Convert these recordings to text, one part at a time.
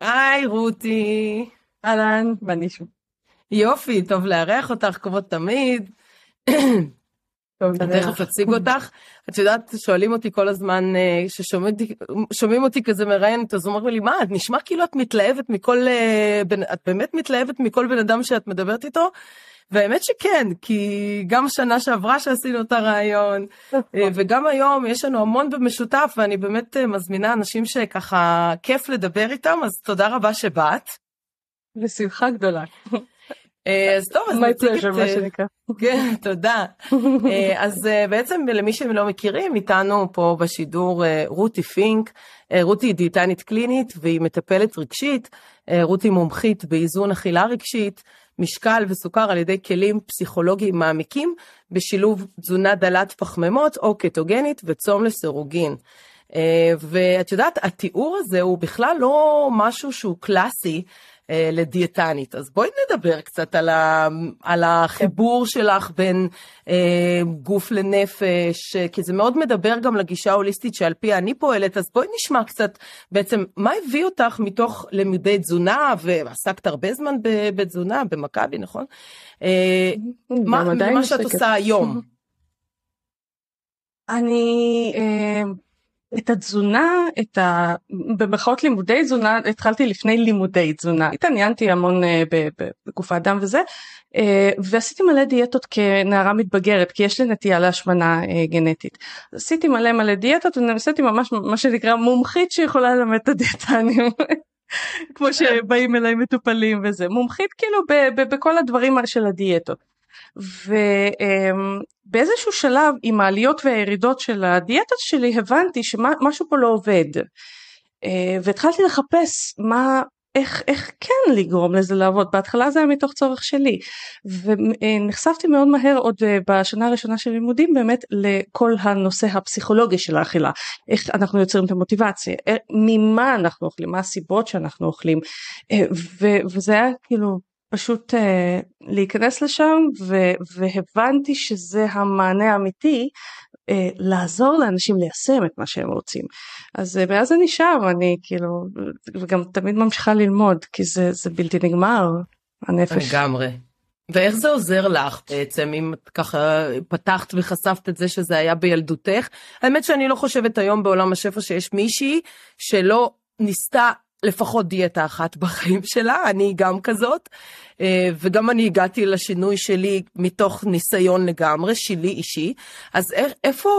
היי רותי. אהלן, מה נשמע? יופי, טוב לארח אותך כמו תמיד. טוב, אני תכף אציג אותך. את יודעת, שואלים אותי כל הזמן, אה, ששומעים אותי כזה מראיינת, אז אומרים לי, מה, את נשמע כאילו את מתלהבת מכל, אה, את באמת מתלהבת מכל בן אדם שאת מדברת איתו? והאמת שכן, כי גם שנה שעברה שעשינו את הרעיון, אה, וגם היום יש לנו המון במשותף, ואני באמת אה, מזמינה אנשים שככה כיף לדבר איתם, אז תודה רבה שבאת. בשמחה גדולה. אה, אז טוב, אז נציג את... מה שנקרא. כן, תודה. אז בעצם למי שלא מכירים, איתנו פה בשידור רותי פינק. רותי היא דיאטנית קלינית והיא מטפלת רגשית. רותי מומחית באיזון אכילה רגשית, משקל וסוכר על ידי כלים פסיכולוגיים מעמיקים, בשילוב תזונה דלת פחמימות או קטוגנית וצום לסירוגין. אה, ואת יודעת, התיאור הזה הוא בכלל לא משהו שהוא קלאסי. אה, לדיאטנית. אז בואי נדבר קצת על, ה, על החיבור שלך בין אה, גוף לנפש, אה, כי זה מאוד מדבר גם לגישה ההוליסטית שעל פיה אני פועלת, אז בואי נשמע קצת בעצם מה הביא אותך מתוך לימודי תזונה, ועסקת הרבה זמן בתזונה, במכבי, נכון? אה, מה, מה שאת. עושה היום. אני, אה, את התזונה, את ה... במרכאות לימודי תזונה, התחלתי לפני לימודי תזונה. התעניינתי המון אה, בגוף האדם וזה, אה, ועשיתי מלא דיאטות כנערה מתבגרת, כי יש לי נטייה להשמנה אה, גנטית. עשיתי מלא מלא דיאטות, ונעשיתי ממש מה שנקרא מומחית שיכולה ללמד את הדיאטנים. כמו שבאים אליי מטופלים וזה, מומחית כאילו בכל הדברים של הדיאטות. ובאיזשהו שלב עם העליות והירידות של הדיאטות שלי הבנתי שמשהו פה לא עובד. אה, והתחלתי לחפש מה, איך, איך כן לגרום לזה לעבוד. בהתחלה זה היה מתוך צורך שלי. ונחשפתי מאוד מהר עוד אה, בשנה הראשונה של לימודים באמת לכל הנושא הפסיכולוגי של האכילה. איך אנחנו יוצרים את המוטיבציה, אה, ממה אנחנו אוכלים, מה הסיבות שאנחנו אוכלים. אה, וזה היה כאילו פשוט אה, להיכנס לשם ו- והבנתי שזה המענה האמיתי אה, לעזור לאנשים ליישם את מה שהם רוצים. אז אה, מאז אני שם, אני כאילו, וגם תמיד ממשיכה ללמוד כי זה, זה בלתי נגמר, הנפש. לגמרי. ואיך זה עוזר לך בעצם, אם את ככה פתחת וחשפת את זה שזה היה בילדותך? האמת שאני לא חושבת היום בעולם השפע שיש מישהי שלא ניסתה לפחות דיאטה אחת בחיים שלה, אני גם כזאת, אה, וגם אני הגעתי לשינוי שלי מתוך ניסיון לגמרי, שלי אישי, אז איפה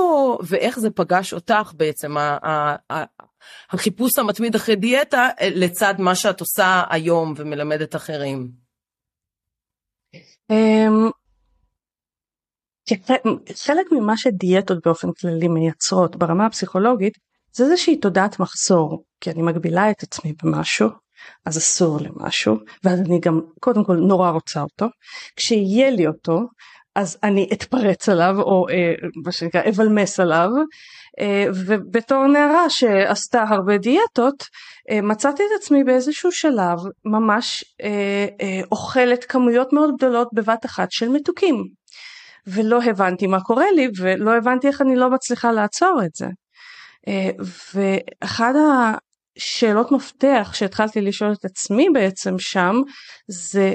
ואיך זה פגש אותך בעצם, החיפוש המתמיד אחרי דיאטה, אה, לצד מה שאת עושה היום ומלמדת אחרים? אמ, חלק ממה שדיאטות באופן כללי מייצרות ברמה הפסיכולוגית זה איזושהי תודעת מחסור כי אני מגבילה את עצמי במשהו אז אסור לי משהו ואז אני גם קודם כל נורא רוצה אותו. כשיהיה לי אותו אז אני אתפרץ עליו או אה, מה שנקרא אבלמס עליו. אה, ובתור נערה שעשתה הרבה דיאטות אה, מצאתי את עצמי באיזשהו שלב ממש אה, אה, אוכלת כמויות מאוד גדולות בבת אחת של מתוקים. ולא הבנתי מה קורה לי ולא הבנתי איך אני לא מצליחה לעצור את זה. אה, ואחד השאלות מפתח שהתחלתי לשאול את עצמי בעצם שם זה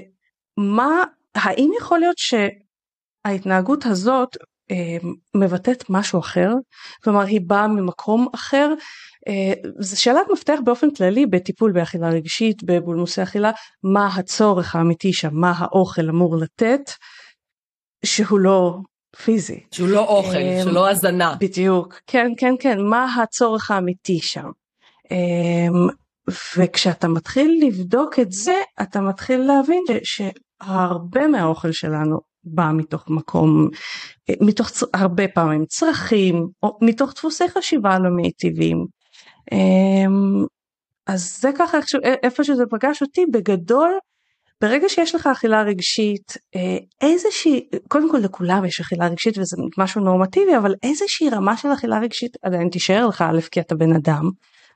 מה האם יכול להיות שההתנהגות הזאת אה, מבטאת משהו אחר? כלומר היא באה ממקום אחר? אה, זו שאלת מפתח באופן כללי בטיפול באכילה רגשית בבולמוסי אכילה מה הצורך האמיתי שם מה האוכל אמור לתת שהוא לא פיזי שהוא לא אוכל, אמ, שלא הזנה. בדיוק כן כן כן מה הצורך האמיתי שם אמ, וכשאתה מתחיל לבדוק את זה אתה מתחיל להבין ש- שהרבה מהאוכל שלנו בא מתוך מקום אה, מתוך הרבה פעמים צרכים או מתוך דפוסי חשיבה לא מיטיבים. אמ, אז זה ככה איפה שזה פגש אותי בגדול ברגע שיש לך אכילה רגשית אה, איזושהי קודם כל לכולם יש אכילה רגשית וזה משהו נורמטיבי אבל איזושהי רמה של אכילה רגשית עדיין תישאר לך א' כי אתה בן אדם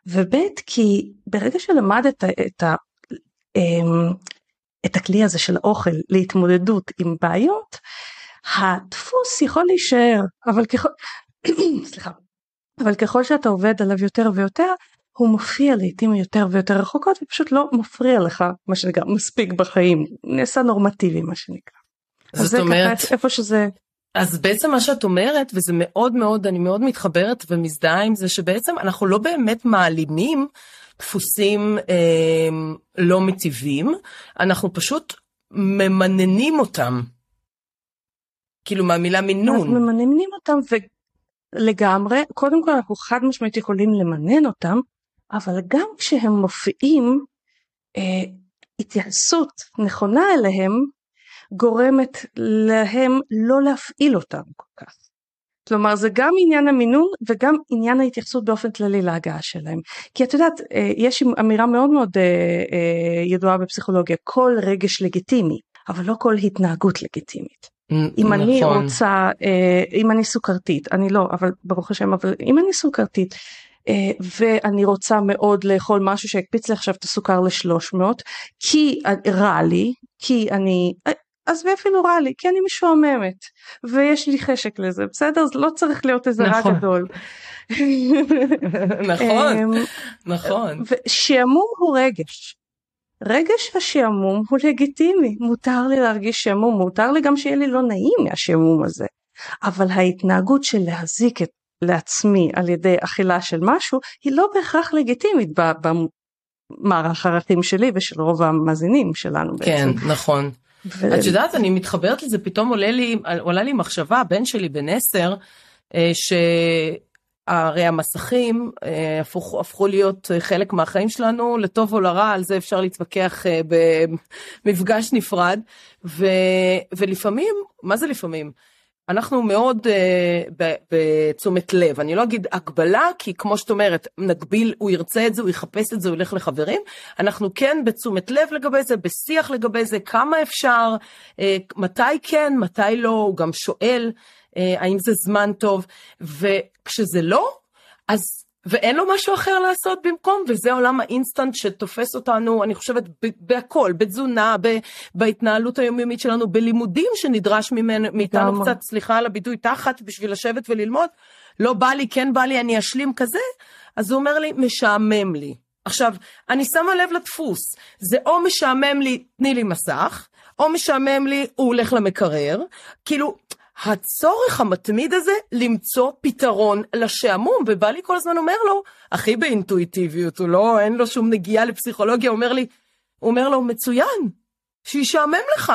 וב' כי ברגע שלמדת את, ה, אמ, את הכלי הזה של האוכל להתמודדות עם בעיות הדפוס יכול להישאר אבל ככל סליחה אבל ככל שאתה עובד עליו יותר ויותר הוא מופיע לעיתים יותר ויותר רחוקות ופשוט לא מפריע לך מה שנקרא מספיק בחיים נעשה נורמטיבי מה שנקרא. זאת אז אומרת ככה איפה שזה. אז בעצם מה שאת אומרת וזה מאוד מאוד אני מאוד מתחברת ומזדהה עם זה שבעצם אנחנו לא באמת מעלימים דפוסים אה, לא מטיבים אנחנו פשוט ממננים אותם. כאילו מהמילה מינון. אנחנו ממננים אותם ולגמרי קודם כל אנחנו חד משמעית יכולים למנן אותם אבל גם כשהם מופיעים, אה, התייחסות נכונה אליהם גורמת להם לא להפעיל אותם כל כך. כלומר זה גם עניין המינון וגם עניין ההתייחסות באופן כללי להגעה שלהם. כי את יודעת, אה, יש אמירה מאוד מאוד אה, אה, ידועה בפסיכולוגיה, כל רגש לגיטימי, אבל לא כל התנהגות לגיטימית. אם נכון. אני רוצה, אה, אם אני סוכרתית, אני לא, אבל ברוך השם, אבל אם אני סוכרתית, ואני רוצה מאוד לאכול משהו שיקפיץ לי עכשיו את הסוכר ל-300 כי רע לי כי אני אה, אז ואפילו רע לי כי אני משועממת ויש לי חשק לזה בסדר זה לא צריך להיות איזה נכון. רע גדול. נכון אמ, נכון. שעמום הוא רגש. רגש השעמום הוא לגיטימי מותר לי להרגיש שעמום מותר לי גם שיהיה לי לא נעים מהשעמום הזה אבל ההתנהגות של להזיק את לעצמי על ידי אכילה של משהו היא לא בהכרח לגיטימית במערך הערכים שלי ושל רוב המאזינים שלנו כן, בעצם. כן נכון. ו... את יודעת אני מתחברת לזה פתאום עולה לי עולה לי מחשבה הבן שלי בן עשר אה, שהרי המסכים אה, הפכו, הפכו להיות חלק מהחיים שלנו לטוב או לרע על זה אפשר להתווכח אה, במפגש נפרד ו, ולפעמים מה זה לפעמים. אנחנו מאוד uh, בתשומת לב, אני לא אגיד הגבלה, כי כמו שאת אומרת, נגביל, הוא ירצה את זה, הוא יחפש את זה, הוא ילך לחברים, אנחנו כן בתשומת לב לגבי זה, בשיח לגבי זה, כמה אפשר, uh, מתי כן, מתי לא, הוא גם שואל uh, האם זה זמן טוב, וכשזה לא, אז ואין לו משהו אחר לעשות במקום, וזה עולם האינסטנט שתופס אותנו, אני חושבת, בהכל, בתזונה, בהתנהלות היומיומית שלנו, בלימודים שנדרש ממנו, מאיתנו קצת, סליחה על הביטוי, תחת בשביל לשבת וללמוד. לא בא לי, כן בא לי, אני אשלים כזה, אז הוא אומר לי, משעמם לי. עכשיו, אני שמה לב לדפוס, זה או משעמם לי, תני לי מסך, או משעמם לי, הוא הולך למקרר, כאילו, הצורך המתמיד הזה למצוא פתרון לשעמום, ובא לי כל הזמן אומר לו, הכי באינטואיטיביות, הוא לא, אין לו שום נגיעה לפסיכולוגיה, אומר לי, הוא אומר לו, מצוין, שישעמם לך.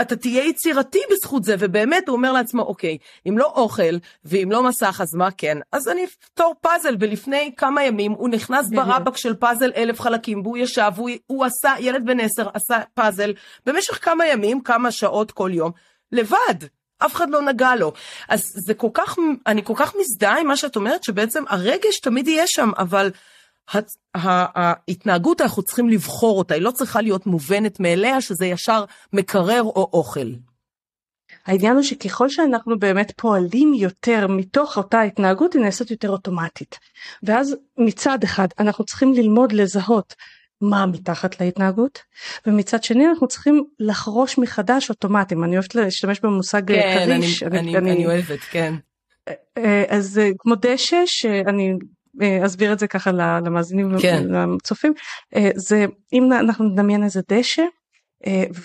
אתה תהיה יצירתי בזכות זה, ובאמת הוא אומר לעצמו, אוקיי, אם לא אוכל ואם לא מסך, אז מה כן? אז אני אפתור פאזל, ולפני כמה ימים הוא נכנס ברבק של פאזל אלף חלקים, והוא ישב, הוא, הוא עשה, ילד בן עשר עשה פאזל במשך כמה ימים, כמה שעות כל יום, לבד. אף אחד לא נגע לו. אז זה כל כך, אני כל כך מזדהה עם מה שאת אומרת, שבעצם הרגש תמיד יהיה שם, אבל ההתנהגות אנחנו צריכים לבחור אותה, היא לא צריכה להיות מובנת מאליה, שזה ישר מקרר או אוכל. העניין הוא שככל שאנחנו באמת פועלים יותר מתוך אותה התנהגות היא נעשית יותר אוטומטית ואז מצד אחד אנחנו צריכים ללמוד לזהות מה מתחת להתנהגות ומצד שני אנחנו צריכים לחרוש מחדש אוטומטים אני אוהבת להשתמש במושג כן, כריש אני, אני, אני, אני אוהבת כן אה, אז אה, כמו דשא שאני אה, אסביר את זה ככה למאזינים כן. ולצופים זה אם אנחנו נדמיין איזה דשא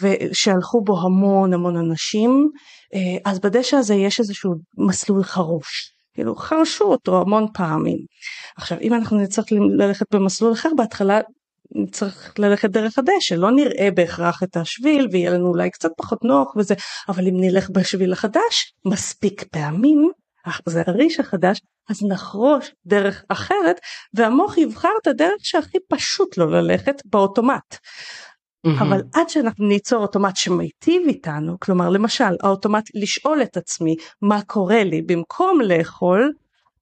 ושהלכו בו המון המון אנשים אז בדשא הזה יש איזשהו מסלול חרוש כאילו חרשו אותו המון פעמים. עכשיו אם אנחנו נצטרך ללכת במסלול אחר בהתחלה צריך ללכת דרך הדשא לא נראה בהכרח את השביל ויהיה לנו אולי קצת פחות נוח וזה אבל אם נלך בשביל החדש מספיק פעמים זה הריש החדש אז נחרוש דרך אחרת והמוח יבחר את הדרך שהכי פשוט לו ללכת באוטומט. Mm-hmm. אבל עד שאנחנו ניצור אוטומט שמיטיב איתנו כלומר למשל האוטומט לשאול את עצמי מה קורה לי במקום לאכול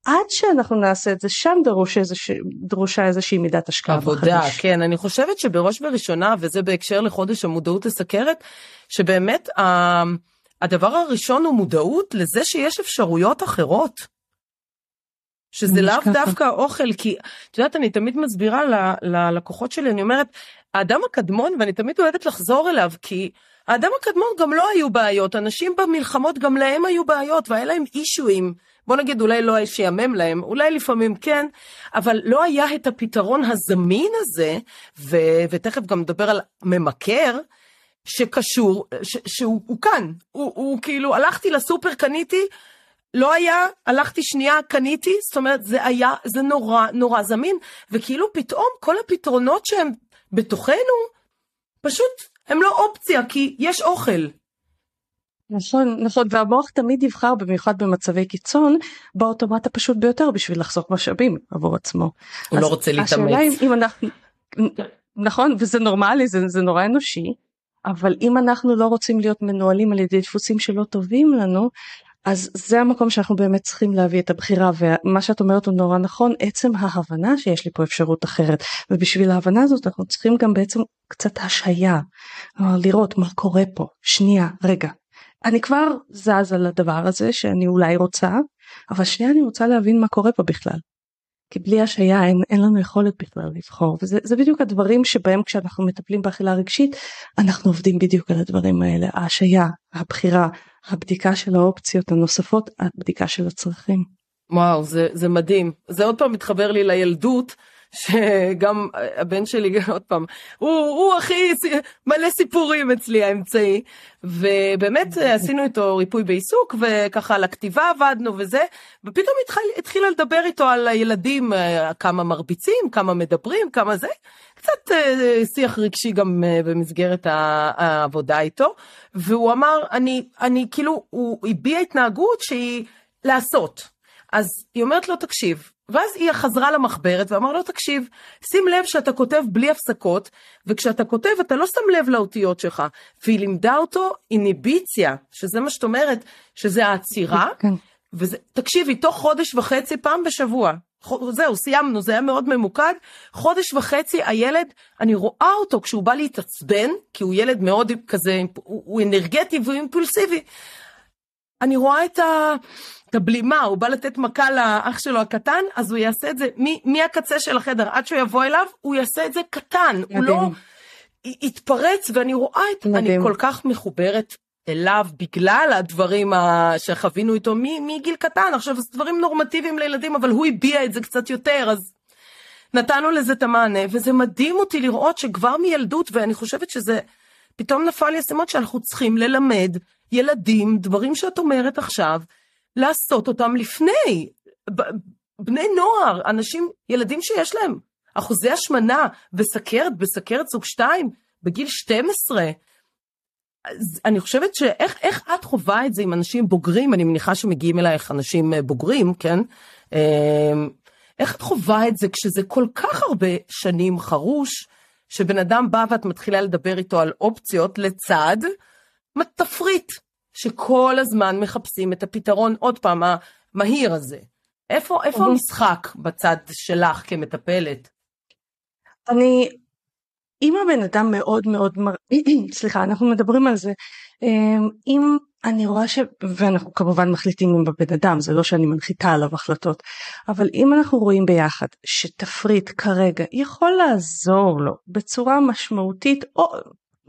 עד שאנחנו נעשה את זה שם דרוש איזושה, דרושה איזושהי מידת השקעה עבודה, בחדש. כן, אני חושבת שבראש ובראשונה, וזה בהקשר לחודש המודעות לסכרת, שבאמת הדבר הראשון הוא מודעות לזה שיש אפשרויות אחרות. שזה לאו דווקא אוכל, כי את יודעת, אני תמיד מסבירה ללקוחות שלי, אני אומרת, האדם הקדמון, ואני תמיד אוהבת לחזור אליו, כי האדם הקדמון גם לא היו בעיות, אנשים במלחמות גם להם היו בעיות, והיה להם אישויים. בוא נגיד אולי לא שיאמם להם, אולי לפעמים כן, אבל לא היה את הפתרון הזמין הזה, ו, ותכף גם נדבר על ממכר, שקשור, ש, שהוא הוא כאן, הוא, הוא כאילו, הלכתי לסופר, קניתי, לא היה, הלכתי שנייה, קניתי, זאת אומרת, זה היה, זה נורא נורא זמין, וכאילו פתאום כל הפתרונות שהם בתוכנו, פשוט הם לא אופציה, כי יש אוכל. נכון, נכון, והמוח תמיד יבחר, במיוחד במצבי קיצון, באוטומט הפשוט ביותר בשביל לחסוך משאבים עבור עצמו. הוא לא רוצה להתאמץ. השאלה אם, אם אנחנו, נכון, וזה נורמלי, זה, זה נורא אנושי, אבל אם אנחנו לא רוצים להיות מנוהלים על ידי דפוסים שלא טובים לנו, אז זה המקום שאנחנו באמת צריכים להביא את הבחירה ומה שאת אומרת הוא נורא נכון עצם ההבנה שיש לי פה אפשרות אחרת ובשביל ההבנה הזאת אנחנו צריכים גם בעצם קצת השהיה לראות מה קורה פה שנייה רגע אני כבר זז על הדבר הזה שאני אולי רוצה אבל שנייה אני רוצה להבין מה קורה פה בכלל. כי בלי השעיה אין, אין לנו יכולת בכלל לבחור וזה בדיוק הדברים שבהם כשאנחנו מטפלים באכילה רגשית אנחנו עובדים בדיוק על הדברים האלה. ההשעיה הבחירה הבדיקה של האופציות הנוספות הבדיקה של הצרכים. וואו זה, זה מדהים. זה עוד פעם מתחבר לי לילדות שגם הבן שלי עוד פעם הוא, הוא הכי מלא סיפורים אצלי האמצעי. ובאמת עשינו איתו ריפוי בעיסוק וככה על הכתיבה עבדנו וזה ופתאום התחיל, התחילה לדבר איתו על הילדים כמה מרביצים כמה מדברים כמה זה. קצת שיח רגשי גם במסגרת העבודה איתו. והוא אמר אני אני כאילו הוא הביע התנהגות שהיא לעשות. אז היא אומרת לו תקשיב ואז היא חזרה למחברת ואמר לו, תקשיב, שים לב שאתה כותב בלי הפסקות, וכשאתה כותב אתה לא שם לב לאותיות שלך. והיא לימדה אותו איניביציה, שזה מה שאת אומרת, שזה העצירה. כן. וזה, תקשיבי, תוך חודש וחצי, פעם בשבוע, זהו, סיימנו, זה היה מאוד ממוקד. חודש וחצי הילד, אני רואה אותו כשהוא בא להתעצבן, כי הוא ילד מאוד כזה, הוא, הוא אנרגטי והוא אימפולסיבי. אני רואה את ה... את הבלימה, הוא בא לתת מכה לאח שלו הקטן, אז הוא יעשה את זה מהקצה של החדר עד שהוא יבוא אליו, הוא יעשה את זה קטן, מדהים. הוא לא יתפרץ, ואני רואה את. אני כל כך מחוברת אליו בגלל הדברים שחווינו איתו מגיל קטן, עכשיו זה דברים נורמטיביים לילדים, אבל הוא הביע את זה קצת יותר, אז נתנו לזה את המענה, וזה מדהים אותי לראות שכבר מילדות, ואני חושבת שזה, פתאום נפל לי הסימון שאנחנו צריכים ללמד ילדים, דברים שאת אומרת עכשיו, לעשות אותם לפני. בני נוער, אנשים, ילדים שיש להם אחוזי השמנה וסכרת בסכרת סוג 2 בגיל 12. אז אני חושבת שאיך את חווה את זה עם אנשים בוגרים, אני מניחה שמגיעים אלייך אנשים אה, בוגרים, כן? אמ, איך את חווה את זה כשזה כל כך הרבה שנים חרוש, שבן אדם בא ואת מתחילה לדבר איתו על אופציות לצד תפריט, שכל הזמן מחפשים את הפתרון, עוד פעם, המהיר הזה. איפה, איפה המשחק בצד שלך כמטפלת? אני, אם הבן אדם מאוד מאוד, מר... סליחה, אנחנו מדברים על זה, אמ, אם אני רואה ש... ואנחנו כמובן מחליטים עם הבן אדם, זה לא שאני מנחיתה עליו החלטות, אבל אם אנחנו רואים ביחד שתפריט כרגע יכול לעזור לו בצורה משמעותית, או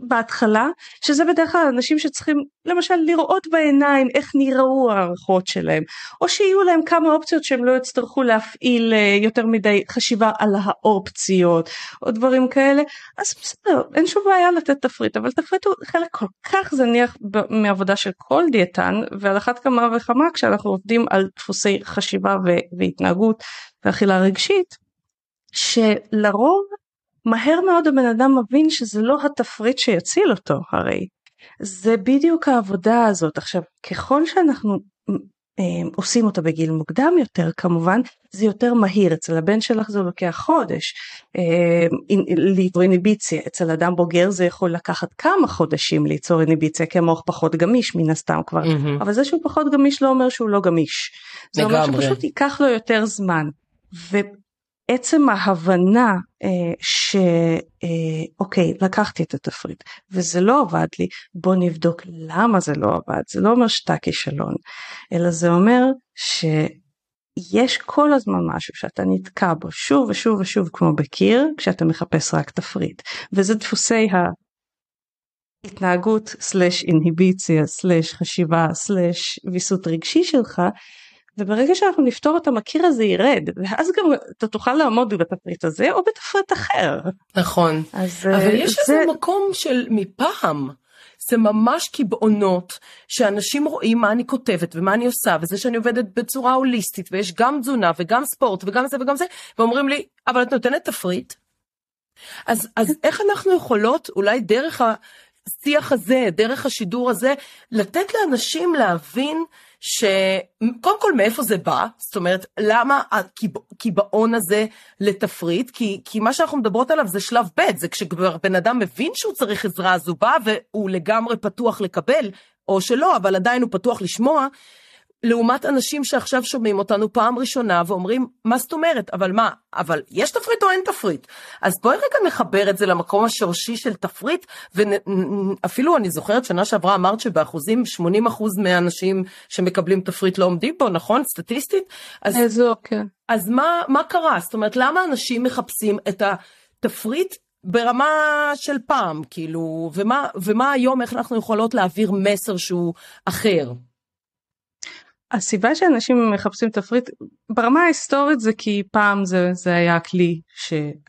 בהתחלה שזה בדרך כלל אנשים שצריכים למשל לראות בעיניים איך נראו הערכות שלהם או שיהיו להם כמה אופציות שהם לא יצטרכו להפעיל אה, יותר מדי חשיבה על האופציות או דברים כאלה. אז בסדר אין שום בעיה לתת תפריט אבל תפריט הוא חלק כל כך זניח מעבודה של כל דיאטן ועל אחת כמה וכמה כשאנחנו עובדים על דפוסי חשיבה והתנהגות ואכילה רגשית שלרוב מהר מאוד הבן אדם מבין שזה לא התפריט שיציל אותו הרי. זה בדיוק העבודה הזאת. עכשיו ככל שאנחנו אה, עושים אותה בגיל מוקדם יותר כמובן זה יותר מהיר אצל הבן שלך זה לוקח חודש אה, ליצור איניביציה אצל אדם בוגר זה יכול לקחת כמה חודשים ליצור איניביציה כי המוח פחות גמיש מן הסתם כבר mm-hmm. אבל זה שהוא פחות גמיש לא אומר שהוא לא גמיש זה אומר שפשוט ייקח לו יותר זמן. עצם ההבנה אה, שאוקיי אה, לקחתי את התפריט וזה לא עבד לי בוא נבדוק למה זה לא עבד. זה לא אומר שאתה כישלון אלא זה אומר שיש כל הזמן משהו שאתה נתקע בו שוב ושוב ושוב כמו בקיר כשאתה מחפש רק תפריט. וזה דפוסי ההתנהגות סלש אינהיביציה סלש חשיבה סלש ויסות רגשי שלך וברגע שאנחנו נפתור אותם הקיר הזה ירד ואז גם אתה תוכל לעמוד בתפריט הזה או בתפריט אחר. נכון. אז אבל אה, יש זה- איזה מקום של מפעם. זה ממש קיבעונות שאנשים רואים מה אני כותבת ומה אני עושה וזה שאני עובדת בצורה הוליסטית ויש גם תזונה וגם ספורט וגם זה וגם זה ואומרים לי אבל את נותנת תפריט. אז, אז איך אנחנו יכולות אולי דרך השיח הזה דרך השידור הזה לתת לאנשים להבין שקודם כל מאיפה זה בא זאת אומרת למה הקיבעון הזה לתפריט כי, כי מה שאנחנו מדברות עליו זה שלב ב' זה כשכבר בן אדם מבין שהוא צריך עזרה אז הוא בא והוא לגמרי פתוח לקבל או שלא אבל עדיין הוא פתוח לשמוע. לעומת אנשים שעכשיו שומעים אותנו פעם ראשונה ואומרים מה זאת אומרת? אבל מה? אבל יש תפריט או אין תפריט? אז בואי רגע נחבר את זה למקום השורשי של תפריט ואפילו אני זוכרת שנה שעברה אמרת שבאחוזים 80 אחוז מהאנשים שמקבלים תפריט לא עומדים בו נכון? סטטיסטית? אז, איזו כן. אז מה מה קרה? זאת אומרת למה אנשים מחפשים את התפריט ברמה של פעם כאילו? ומה ומה היום איך אנחנו יכולות להעביר מסר שהוא אחר. הסיבה שאנשים מחפשים תפריט ברמה ההיסטורית זה כי פעם זה, זה היה הכלי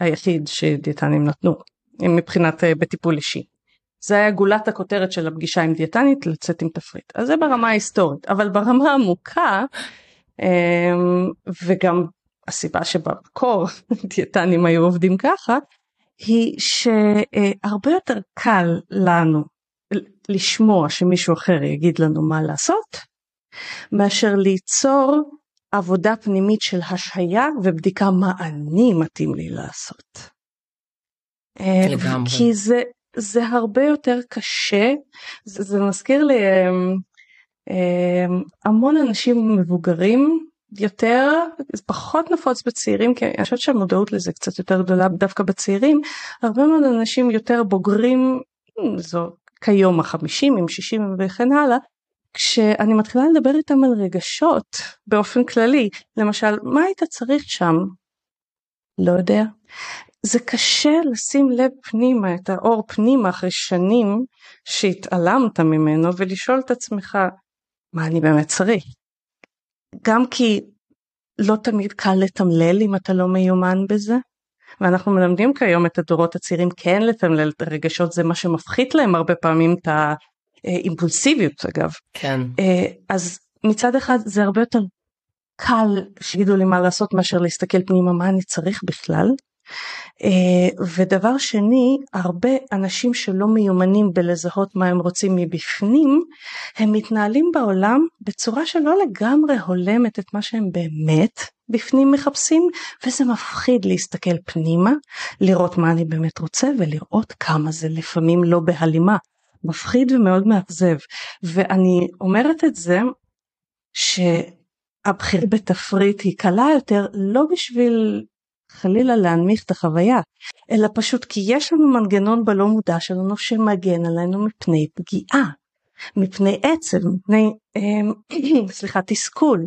היחיד שדיאטנים נתנו מבחינת אה, בטיפול אישי. זה היה גולת הכותרת של הפגישה עם דיאטנית לצאת עם תפריט אז זה ברמה ההיסטורית אבל ברמה העמוקה אמ, וגם הסיבה שבמקור דיאטנים היו עובדים ככה היא שהרבה יותר קל לנו לשמוע שמישהו אחר יגיד לנו מה לעשות מאשר ליצור עבודה פנימית של השהיה ובדיקה מה אני מתאים לי לעשות. לגמרי. כי זה, זה הרבה יותר קשה, זה, זה מזכיר לי um, um, המון אנשים מבוגרים יותר, פחות נפוץ בצעירים, כי אני חושבת שהמודעות לזה קצת יותר גדולה דווקא בצעירים, הרבה מאוד אנשים יותר בוגרים, זו כיום החמישים עם שישים וכן הלאה, כשאני מתחילה לדבר איתם על רגשות באופן כללי, למשל מה היית צריך שם? לא יודע. זה קשה לשים לב פנימה את האור פנימה אחרי שנים שהתעלמת ממנו ולשאול את עצמך מה אני באמת צריך. גם כי לא תמיד קל לתמלל אם אתה לא מיומן בזה. ואנחנו מלמדים כיום את הדורות הצעירים כן לתמלל את הרגשות זה מה שמפחית להם הרבה פעמים את ה... אימפולסיביות אגב. כן. אז מצד אחד זה הרבה יותר קל שיגידו לי מה לעשות מאשר להסתכל פנימה מה אני צריך בכלל. ודבר שני הרבה אנשים שלא מיומנים בלזהות מה הם רוצים מבפנים הם מתנהלים בעולם בצורה שלא לגמרי הולמת את מה שהם באמת בפנים מחפשים וזה מפחיד להסתכל פנימה לראות מה אני באמת רוצה ולראות כמה זה לפעמים לא בהלימה מפחיד ומאוד מאכזב. ואני אומרת את זה שהבחירה בתפריט היא קלה יותר לא בשביל חלילה להנמיך את החוויה אלא פשוט כי יש לנו מנגנון בלא מודע שלנו שמגן עלינו מפני פגיעה מפני עצב מפני סליחה תסכול.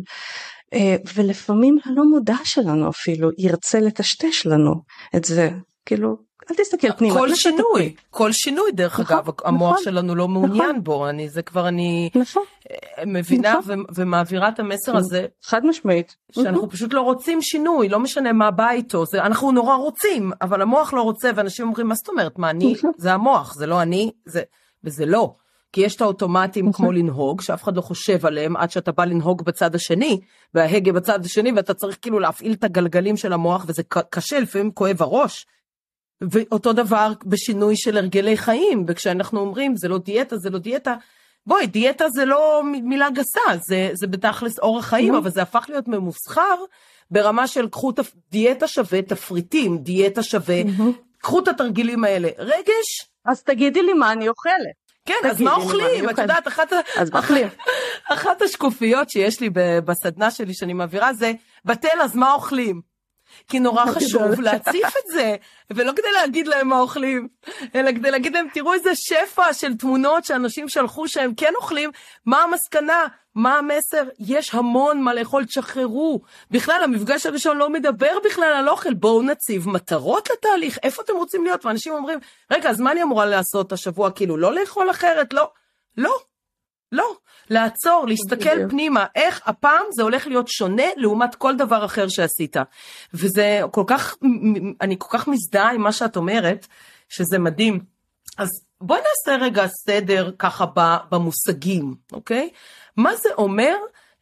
ולפעמים הלא מודע שלנו אפילו ירצה לטשטש לנו את זה. כאילו אל תסתכל פנימה. כל שינוי, כל שינוי דרך נכון, אגב, המוח נכון, שלנו לא מעוניין נכון. בו, אני, זה כבר אני נכון, מבינה נכון. ו- ומעבירה את המסר הזה. חד משמעית. שאנחנו פשוט לא רוצים שינוי, לא משנה מה בא איתו, זה, אנחנו נורא רוצים, אבל המוח לא רוצה, ואנשים אומרים, מה זאת אומרת, מה אני, זה המוח, זה לא אני, זה, וזה לא. כי יש את האוטומטים כמו לנהוג, שאף אחד לא חושב עליהם עד שאתה בא לנהוג בצד השני, וההגה בצד השני, ואתה צריך כאילו להפעיל את הגלגלים של המוח, וזה קשה, לפעמים כואב הראש. ואותו דבר בשינוי של הרגלי חיים, וכשאנחנו אומרים זה לא דיאטה, זה לא דיאטה, בואי, דיאטה זה לא מילה גסה, זה, זה בתכלס אורח חיים, אבל זה הפך להיות ממוסחר ברמה של קחו תפ... דיאטה שווה תפריטים, דיאטה שווה, קחו את התרגילים האלה. רגש? אז תגידי לי מה אני אוכלת. כן, אז מה אוכלים? את יודעת, אחת, אז אוכלים. אחת השקופיות שיש לי בסדנה שלי שאני מעבירה זה, בתל אז מה אוכלים? כי נורא חשוב להציף את זה, ולא כדי להגיד להם מה אוכלים, אלא כדי להגיד להם, תראו איזה שפע של תמונות שאנשים שלחו שהם כן אוכלים, מה המסקנה, מה המסר, יש המון מה לאכול, תשחררו. בכלל, המפגש הראשון לא מדבר בכלל על אוכל, בואו נציב מטרות לתהליך, איפה אתם רוצים להיות? ואנשים אומרים, רגע, אז מה אני אמורה לעשות השבוע, כאילו, לא לאכול אחרת? לא. לא. לא, לעצור, להסתכל בדיוק. פנימה, איך הפעם זה הולך להיות שונה לעומת כל דבר אחר שעשית. וזה כל כך, אני כל כך מזדהה עם מה שאת אומרת, שזה מדהים. אז בואי נעשה רגע סדר ככה במושגים, אוקיי? מה זה אומר?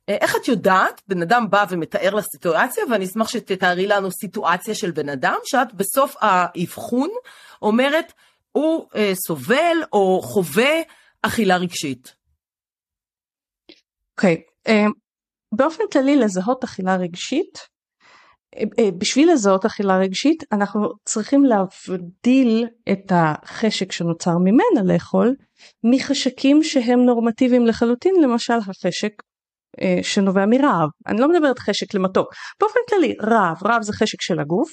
איך את יודעת, בן אדם בא ומתאר לך סיטואציה, ואני אשמח שתתארי לנו סיטואציה של בן אדם, שאת בסוף האבחון אומרת, הוא אה, סובל או חווה אכילה רגשית. אוקיי. אה, באופן כללי לזהות אכילה רגשית, uh, בשביל לזהות אכילה רגשית אנחנו צריכים להבדיל את החשק שנוצר ממנה לאכול מחשקים שהם נורמטיביים לחלוטין, למשל החשק uh, שנובע מרעב. אני לא מדברת חשק למתוק, באופן כללי רעב, רעב זה חשק של הגוף.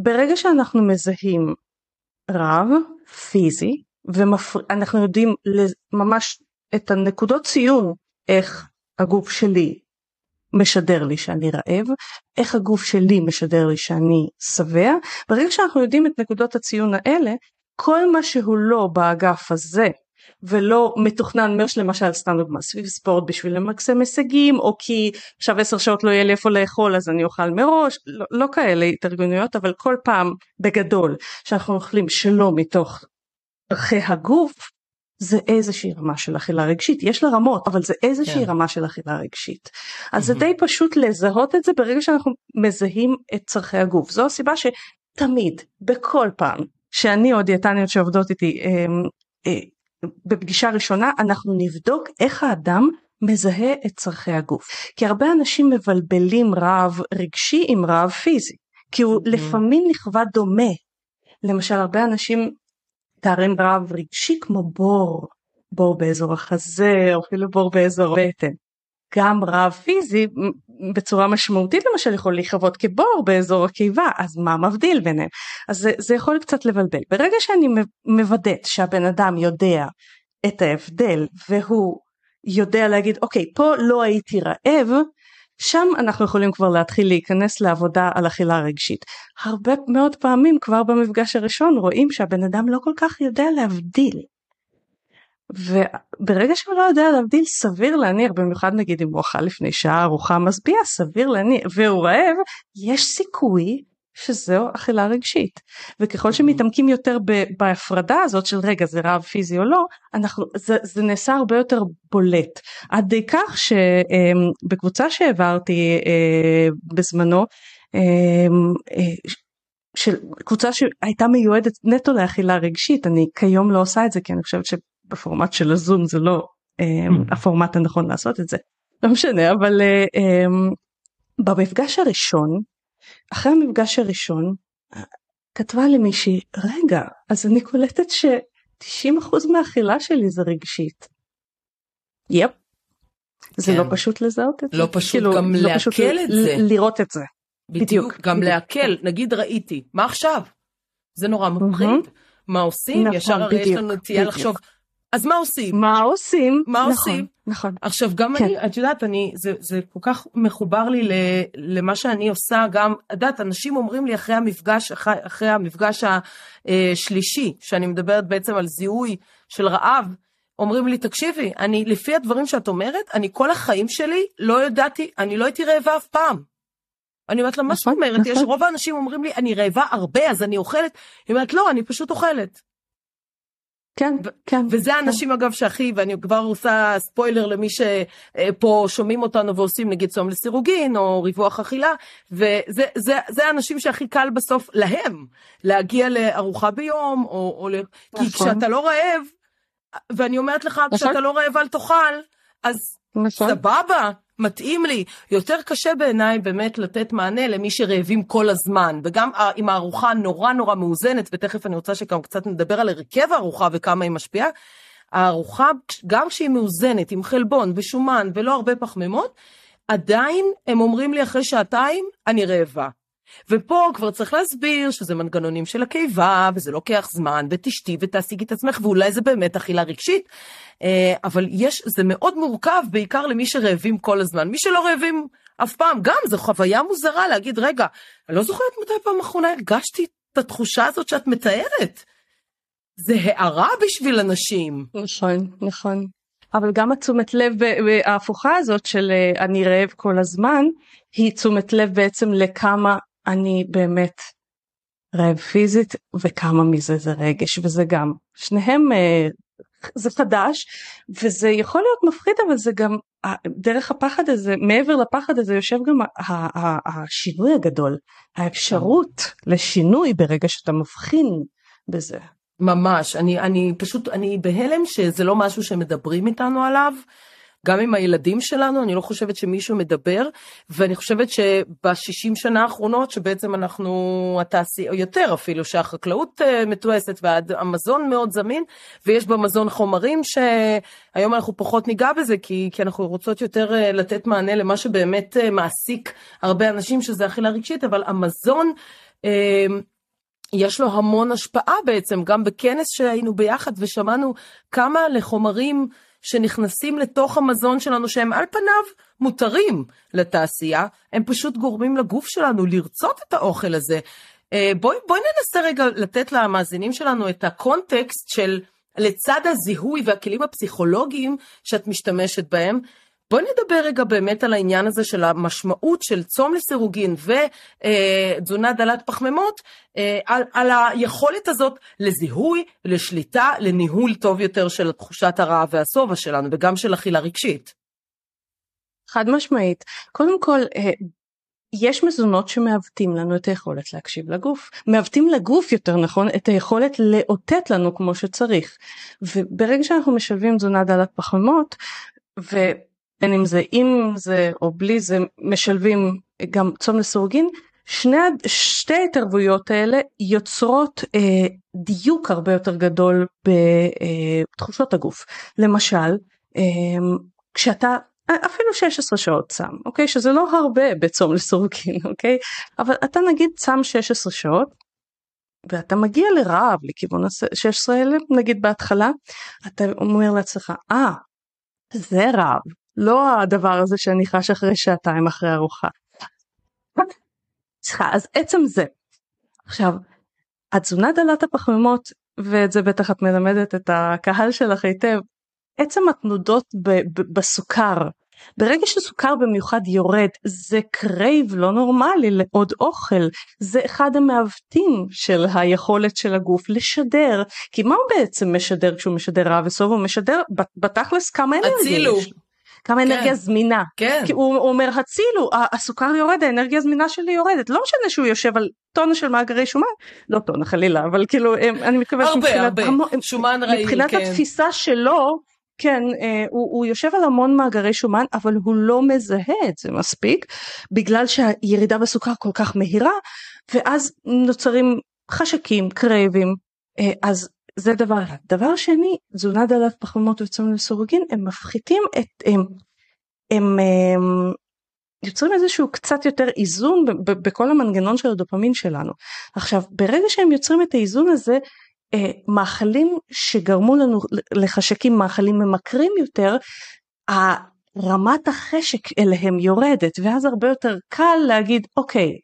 ברגע שאנחנו מזהים רעב פיזי ואנחנו יודעים ממש את הנקודות ציון איך הגוף שלי משדר לי שאני רעב, איך הגוף שלי משדר לי שאני שבע, ברגע שאנחנו יודעים את נקודות הציון האלה, כל מה שהוא לא באגף הזה ולא מתוכנן מראש למשל סתם דוגמא סביב ספורט בשביל למקסם הישגים או כי עכשיו עשר שעות לא יהיה לי איפה לאכול אז אני אוכל מראש לא, לא כאלה התארגנויות אבל כל פעם בגדול שאנחנו אוכלים שלא מתוך ערכי הגוף זה איזושהי רמה של אכילה רגשית. יש לה רמות אבל זה איזושהי כן. רמה של אכילה רגשית. אז זה די פשוט לזהות את זה ברגע שאנחנו מזהים את צורכי הגוף. זו הסיבה שתמיד בכל פעם שאני או דיאטניות שעובדות איתי אה, אה, בפגישה ראשונה אנחנו נבדוק איך האדם מזהה את צורכי הגוף. כי הרבה אנשים מבלבלים רעב רגשי עם רעב פיזי כי הוא לפעמים נכווה דומה. למשל הרבה אנשים מתארים רעב רגשי כמו בור, בור באזור החזה או אפילו בור באזור הבטן. גם רעב פיזי בצורה משמעותית למשל יכול להיחוות כבור באזור הקיבה אז מה מבדיל ביניהם אז זה, זה יכול קצת לבלבל ברגע שאני מוודאת שהבן אדם יודע את ההבדל והוא יודע להגיד אוקיי פה לא הייתי רעב שם אנחנו יכולים כבר להתחיל להיכנס לעבודה על אכילה רגשית. הרבה מאוד פעמים כבר במפגש הראשון רואים שהבן אדם לא כל כך יודע להבדיל. וברגע שהוא לא יודע להבדיל סביר להניח במיוחד נגיד אם הוא אכל לפני שעה ארוחה משביעה סביר להניח והוא רעב יש סיכוי שזו אכילה רגשית. וככל שמתעמקים יותר בהפרדה הזאת של רגע זה רעב פיזי או לא אנחנו זה, זה נעשה הרבה יותר בולט. עד די כך שבקבוצה שהעברתי אה, בזמנו אמ, אה, של קבוצה שהייתה מיועדת נטו לאכילה רגשית אני כיום לא עושה את זה כי אני חושבת שבפורמט של הזום זה לא אמ, mm. הפורמט הנכון לעשות את זה. לא משנה אבל אה, אמ, במפגש הראשון אחרי המפגש הראשון כתבה לי מישהי רגע אז אני קולטת ש-90% מהאכילה שלי זה רגשית. יפ. זה לא כן. פשוט לזהות את זה. לא פשוט כאילו, גם לא לעכל פשוט את זה. לראות את זה. בדיוק, בדיוק גם לעכל, נגיד ראיתי, מה עכשיו? זה נורא מפחיד. מה עושים? נכון, ישר הרי יש לנו נטייה לחשוב, אז מה עושים? מה עושים? מה נכון, עושים? נכון. עכשיו גם כן. אני, את יודעת, אני, זה, זה כל כך מחובר לי ל, למה שאני עושה, גם, את יודעת, אנשים אומרים לי אחרי המפגש, אחרי, אחרי המפגש השלישי, שאני מדברת בעצם על זיהוי של רעב, אומרים לי, תקשיבי, אני, לפי הדברים שאת אומרת, אני כל החיים שלי לא ידעתי, אני לא הייתי רעבה אף פעם. אני אומרת לה, מה זאת נכון, אומרת? יש נכון. רוב האנשים אומרים לי, אני רעבה הרבה, אז אני אוכלת. היא אומרת, לא, אני פשוט אוכלת. כן, כן. וזה האנשים כן. אגב שהכי, ואני כבר עושה ספוילר למי שפה שומעים אותנו ועושים נגיד צום לסירוגין או ריווח אכילה, וזה זה, זה האנשים שהכי קל בסוף להם להגיע לארוחה ביום, או, או נכון. כי כשאתה לא רעב, ואני אומרת לך, נכון. כשאתה לא רעב אל תאכל, אז נכון. סבבה, מתאים לי. יותר קשה בעיניי באמת לתת מענה למי שרעבים כל הזמן, וגם עם הארוחה נורא נורא מאוזנת, ותכף אני רוצה שגם קצת נדבר על הרכב הארוחה וכמה היא משפיעה. הארוחה, גם כשהיא מאוזנת, עם חלבון ושומן ולא הרבה פחמימות, עדיין הם אומרים לי אחרי שעתיים, אני רעבה. ופה כבר צריך להסביר שזה מנגנונים של הקיבה, וזה לוקח זמן, ותשתי ותעסיקי את עצמך, ואולי זה באמת אכילה רגשית, אבל יש, זה מאוד מורכב, בעיקר למי שרעבים כל הזמן. מי שלא רעבים אף פעם, גם זו חוויה מוזרה להגיד, רגע, אני לא זוכרת מתי פעם אחרונה הרגשתי את התחושה הזאת שאת מתארת. זה הערה בשביל אנשים. נכון, נכון. אבל גם התשומת לב ההפוכה הזאת של אני רעב כל הזמן, היא תשומת לב בעצם לכמה אני באמת רעב פיזית וכמה מזה זה רגש וזה גם שניהם זה חדש וזה יכול להיות מפחיד אבל זה גם דרך הפחד הזה מעבר לפחד הזה יושב גם השינוי הגדול האפשרות לשינוי ברגע שאתה מבחין בזה. ממש אני אני פשוט אני בהלם שזה לא משהו שמדברים איתנו עליו גם עם הילדים שלנו, אני לא חושבת שמישהו מדבר, ואני חושבת שבשישים שנה האחרונות, שבעצם אנחנו, התעשייה, יותר אפילו, שהחקלאות אה, מתועסת והמזון מאוד זמין, ויש במזון חומרים שהיום אנחנו פחות ניגע בזה, כי, כי אנחנו רוצות יותר אה, לתת מענה למה שבאמת אה, מעסיק הרבה אנשים, שזה אכילה רגשית, אבל המזון, יש לו המון השפעה בעצם, גם בכנס שהיינו ביחד ושמענו כמה לחומרים שנכנסים לתוך המזון שלנו שהם על פניו מותרים לתעשייה, הם פשוט גורמים לגוף שלנו לרצות את האוכל הזה. אה, בואי בוא ננסה רגע לתת למאזינים שלנו את הקונטקסט של לצד הזיהוי והכלים הפסיכולוגיים שאת משתמשת בהם, בואי נדבר רגע באמת על העניין הזה של המשמעות של צום לסירוגין ותזונה אה, דלת פחמימות, אה, על, על היכולת הזאת לזיהוי, לשליטה, לניהול טוב יותר של תחושת הרעב והשובע שלנו וגם של אכילה רגשית. חד משמעית. קודם כל, אה, יש מזונות שמעוותים לנו את היכולת להקשיב לגוף, מעוותים לגוף יותר נכון את היכולת לאותת לנו כמו שצריך. וברגע שאנחנו משלבים תזונה דלת פחמימות, ו... בין אם זה עם זה או בלי זה משלבים גם צום לסורגין שני, שתי ההתערבויות האלה יוצרות אה, דיוק הרבה יותר גדול בתחושות הגוף. למשל, אה, כשאתה אפילו 16 שעות צם, אוקיי? שזה לא הרבה בצום לסורגין, אוקיי? אבל אתה נגיד צם 16 שעות ואתה מגיע לרעב לכיוון ה-16 האלה, נגיד בהתחלה, אתה אומר לעצמך, אה, ah, זה רעב, לא הדבר הזה שאני חש אחרי שעתיים אחרי ארוחה. סליחה, אז עצם זה. עכשיו, התזונה דלת הפחמימות, ואת זה בטח את מלמדת את הקהל שלך היטב, עצם התנודות ב- ב- בסוכר, ברגע שסוכר במיוחד יורד זה קרייב לא נורמלי לעוד אוכל זה אחד המעוותים של היכולת של הגוף לשדר כי מה הוא בעצם משדר כשהוא משדר רע וסוף הוא משדר בתכלס כמה אנרגיה יש. כמה כן. אנרגיה זמינה. כן. כי הוא, הוא אומר הצילו, הסוכר יורד, האנרגיה הזמינה שלי יורדת. לא משנה שהוא יושב על טונה של מאגרי שומן, לא טונה חלילה, אבל כאילו אני מתכוונת הרבה, מבחינת, הרבה, המו, שומן רעיל, מבחינת כן. התפיסה שלו, כן, אה, הוא, הוא יושב על המון מאגרי שומן, אבל הוא לא מזהה את זה מספיק, בגלל שהירידה בסוכר כל כך מהירה, ואז נוצרים חשקים, קרייבים, אה, אז זה דבר אחד. דבר שני, תזונה דלת פחמימות וצום לסורוגין, הם מפחיתים את, הם, הם, הם יוצרים איזשהו קצת יותר איזון בכל המנגנון של הדופמין שלנו. עכשיו, ברגע שהם יוצרים את האיזון הזה, אה, מאכלים שגרמו לנו לחשקים מאכלים ממכרים יותר, רמת החשק אליהם יורדת ואז הרבה יותר קל להגיד אוקיי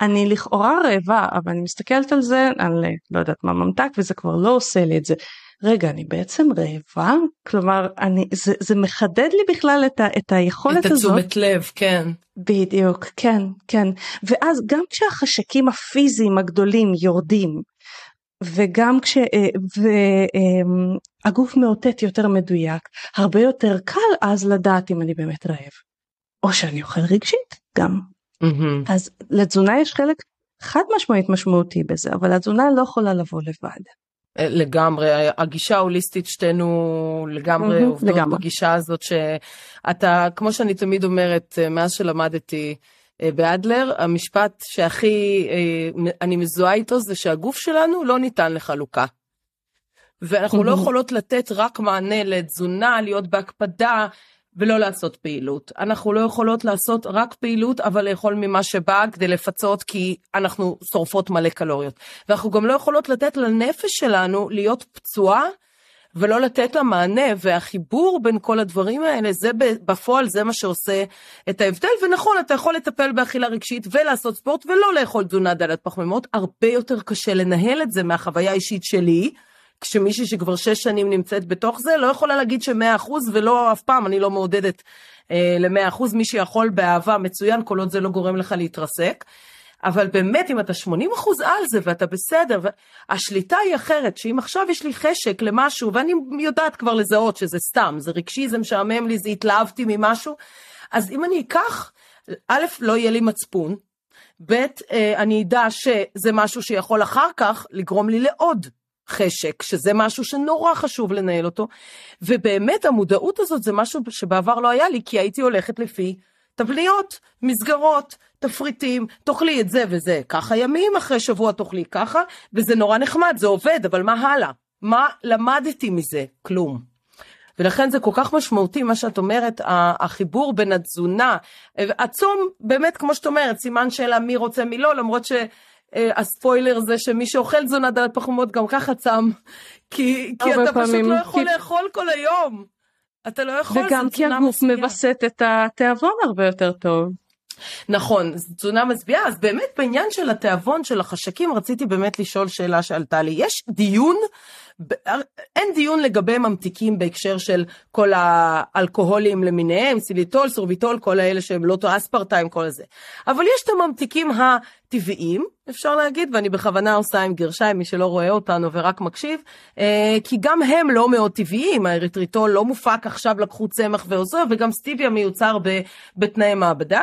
אני לכאורה רעבה אבל אני מסתכלת על זה על לא יודעת מה ממתק וזה כבר לא עושה לי את זה. רגע אני בעצם רעבה כלומר אני זה, זה מחדד לי בכלל את, ה, את היכולת את הזאת. את התשומת לב כן. בדיוק כן כן ואז גם כשהחשקים הפיזיים הגדולים יורדים וגם כשהגוף אה, מאותת יותר מדויק הרבה יותר קל אז לדעת אם אני באמת רעב או שאני אוכל רגשית גם Mm-hmm. אז לתזונה יש חלק חד משמעית משמעותי בזה, אבל התזונה לא יכולה לבוא לבד. אה, לגמרי, הגישה ההוליסטית שתינו לגמרי mm-hmm, עובדות לגמרי. בגישה הזאת שאתה, כמו שאני תמיד אומרת, אה, מאז שלמדתי אה, באדלר, המשפט שהכי אני מזוהה איתו זה שהגוף שלנו לא ניתן לחלוקה. ואנחנו mm-hmm. לא יכולות לתת רק מענה לתזונה, להיות בהקפדה, ולא לעשות פעילות. אנחנו לא יכולות לעשות רק פעילות, אבל לאכול ממה שבא כדי לפצות, כי אנחנו שורפות מלא קלוריות. ואנחנו גם לא יכולות לתת לנפש שלנו להיות פצועה. ולא לתת לה מענה, והחיבור בין כל הדברים האלה, זה בפועל זה מה שעושה את ההבדל, ונכון, אתה יכול לטפל באכילה רגשית ולעשות ספורט ולא לאכול תזונה דלת פחמימות, הרבה יותר קשה לנהל את זה מהחוויה האישית שלי, כשמישהי שכבר שש שנים נמצאת בתוך זה, לא יכולה להגיד שמאה אחוז, ולא אף פעם, אני לא מעודדת אה, למאה אחוז, מי שיכול באהבה מצוין, כל עוד זה לא גורם לך להתרסק. אבל באמת, אם אתה 80 אחוז על זה ואתה בסדר, השליטה היא אחרת, שאם עכשיו יש לי חשק למשהו, ואני יודעת כבר לזהות שזה סתם, זה רגשי, זה משעמם לי, זה התלהבתי ממשהו, אז אם אני אקח, א', לא יהיה לי מצפון, ב', אה, אני אדע שזה משהו שיכול אחר כך לגרום לי לעוד חשק, שזה משהו שנורא חשוב לנהל אותו, ובאמת המודעות הזאת זה משהו שבעבר לא היה לי, כי הייתי הולכת לפי תבניות, מסגרות, תפריטים, תאכלי את זה וזה ככה ימים, אחרי שבוע תאכלי ככה, וזה נורא נחמד, זה עובד, אבל מה הלאה? מה למדתי מזה? כלום. ולכן זה כל כך משמעותי מה שאת אומרת, החיבור בין התזונה, הצום באמת כמו שאת אומרת, סימן שאלה מי רוצה מי לא, למרות שהספוילר זה שמי שאוכל תזונה דלת פחמות גם ככה צם, כי, כי אתה פעמים, פשוט לא יכול כי... לאכול כל היום. אתה לא יכול, וגם כי הגוף מווסת את התיאבון הרבה יותר טוב. נכון, תזונה משביעה, אז באמת בעניין של התיאבון של החשקים רציתי באמת לשאול שאלה שעלתה לי. יש דיון אין דיון לגבי ממתיקים בהקשר של כל האלכוהולים למיניהם, סיליטול, סורביטול, כל האלה שהם לא אספרטיים, כל זה. אבל יש את הממתיקים הטבעיים, אפשר להגיד, ואני בכוונה עושה עם גרשיים, מי שלא רואה אותנו ורק מקשיב, אה, כי גם הם לא מאוד טבעיים, האריתריטול לא מופק, עכשיו לקחו צמח ועוזר, וגם סטיביה מיוצר בתנאי מעבדה.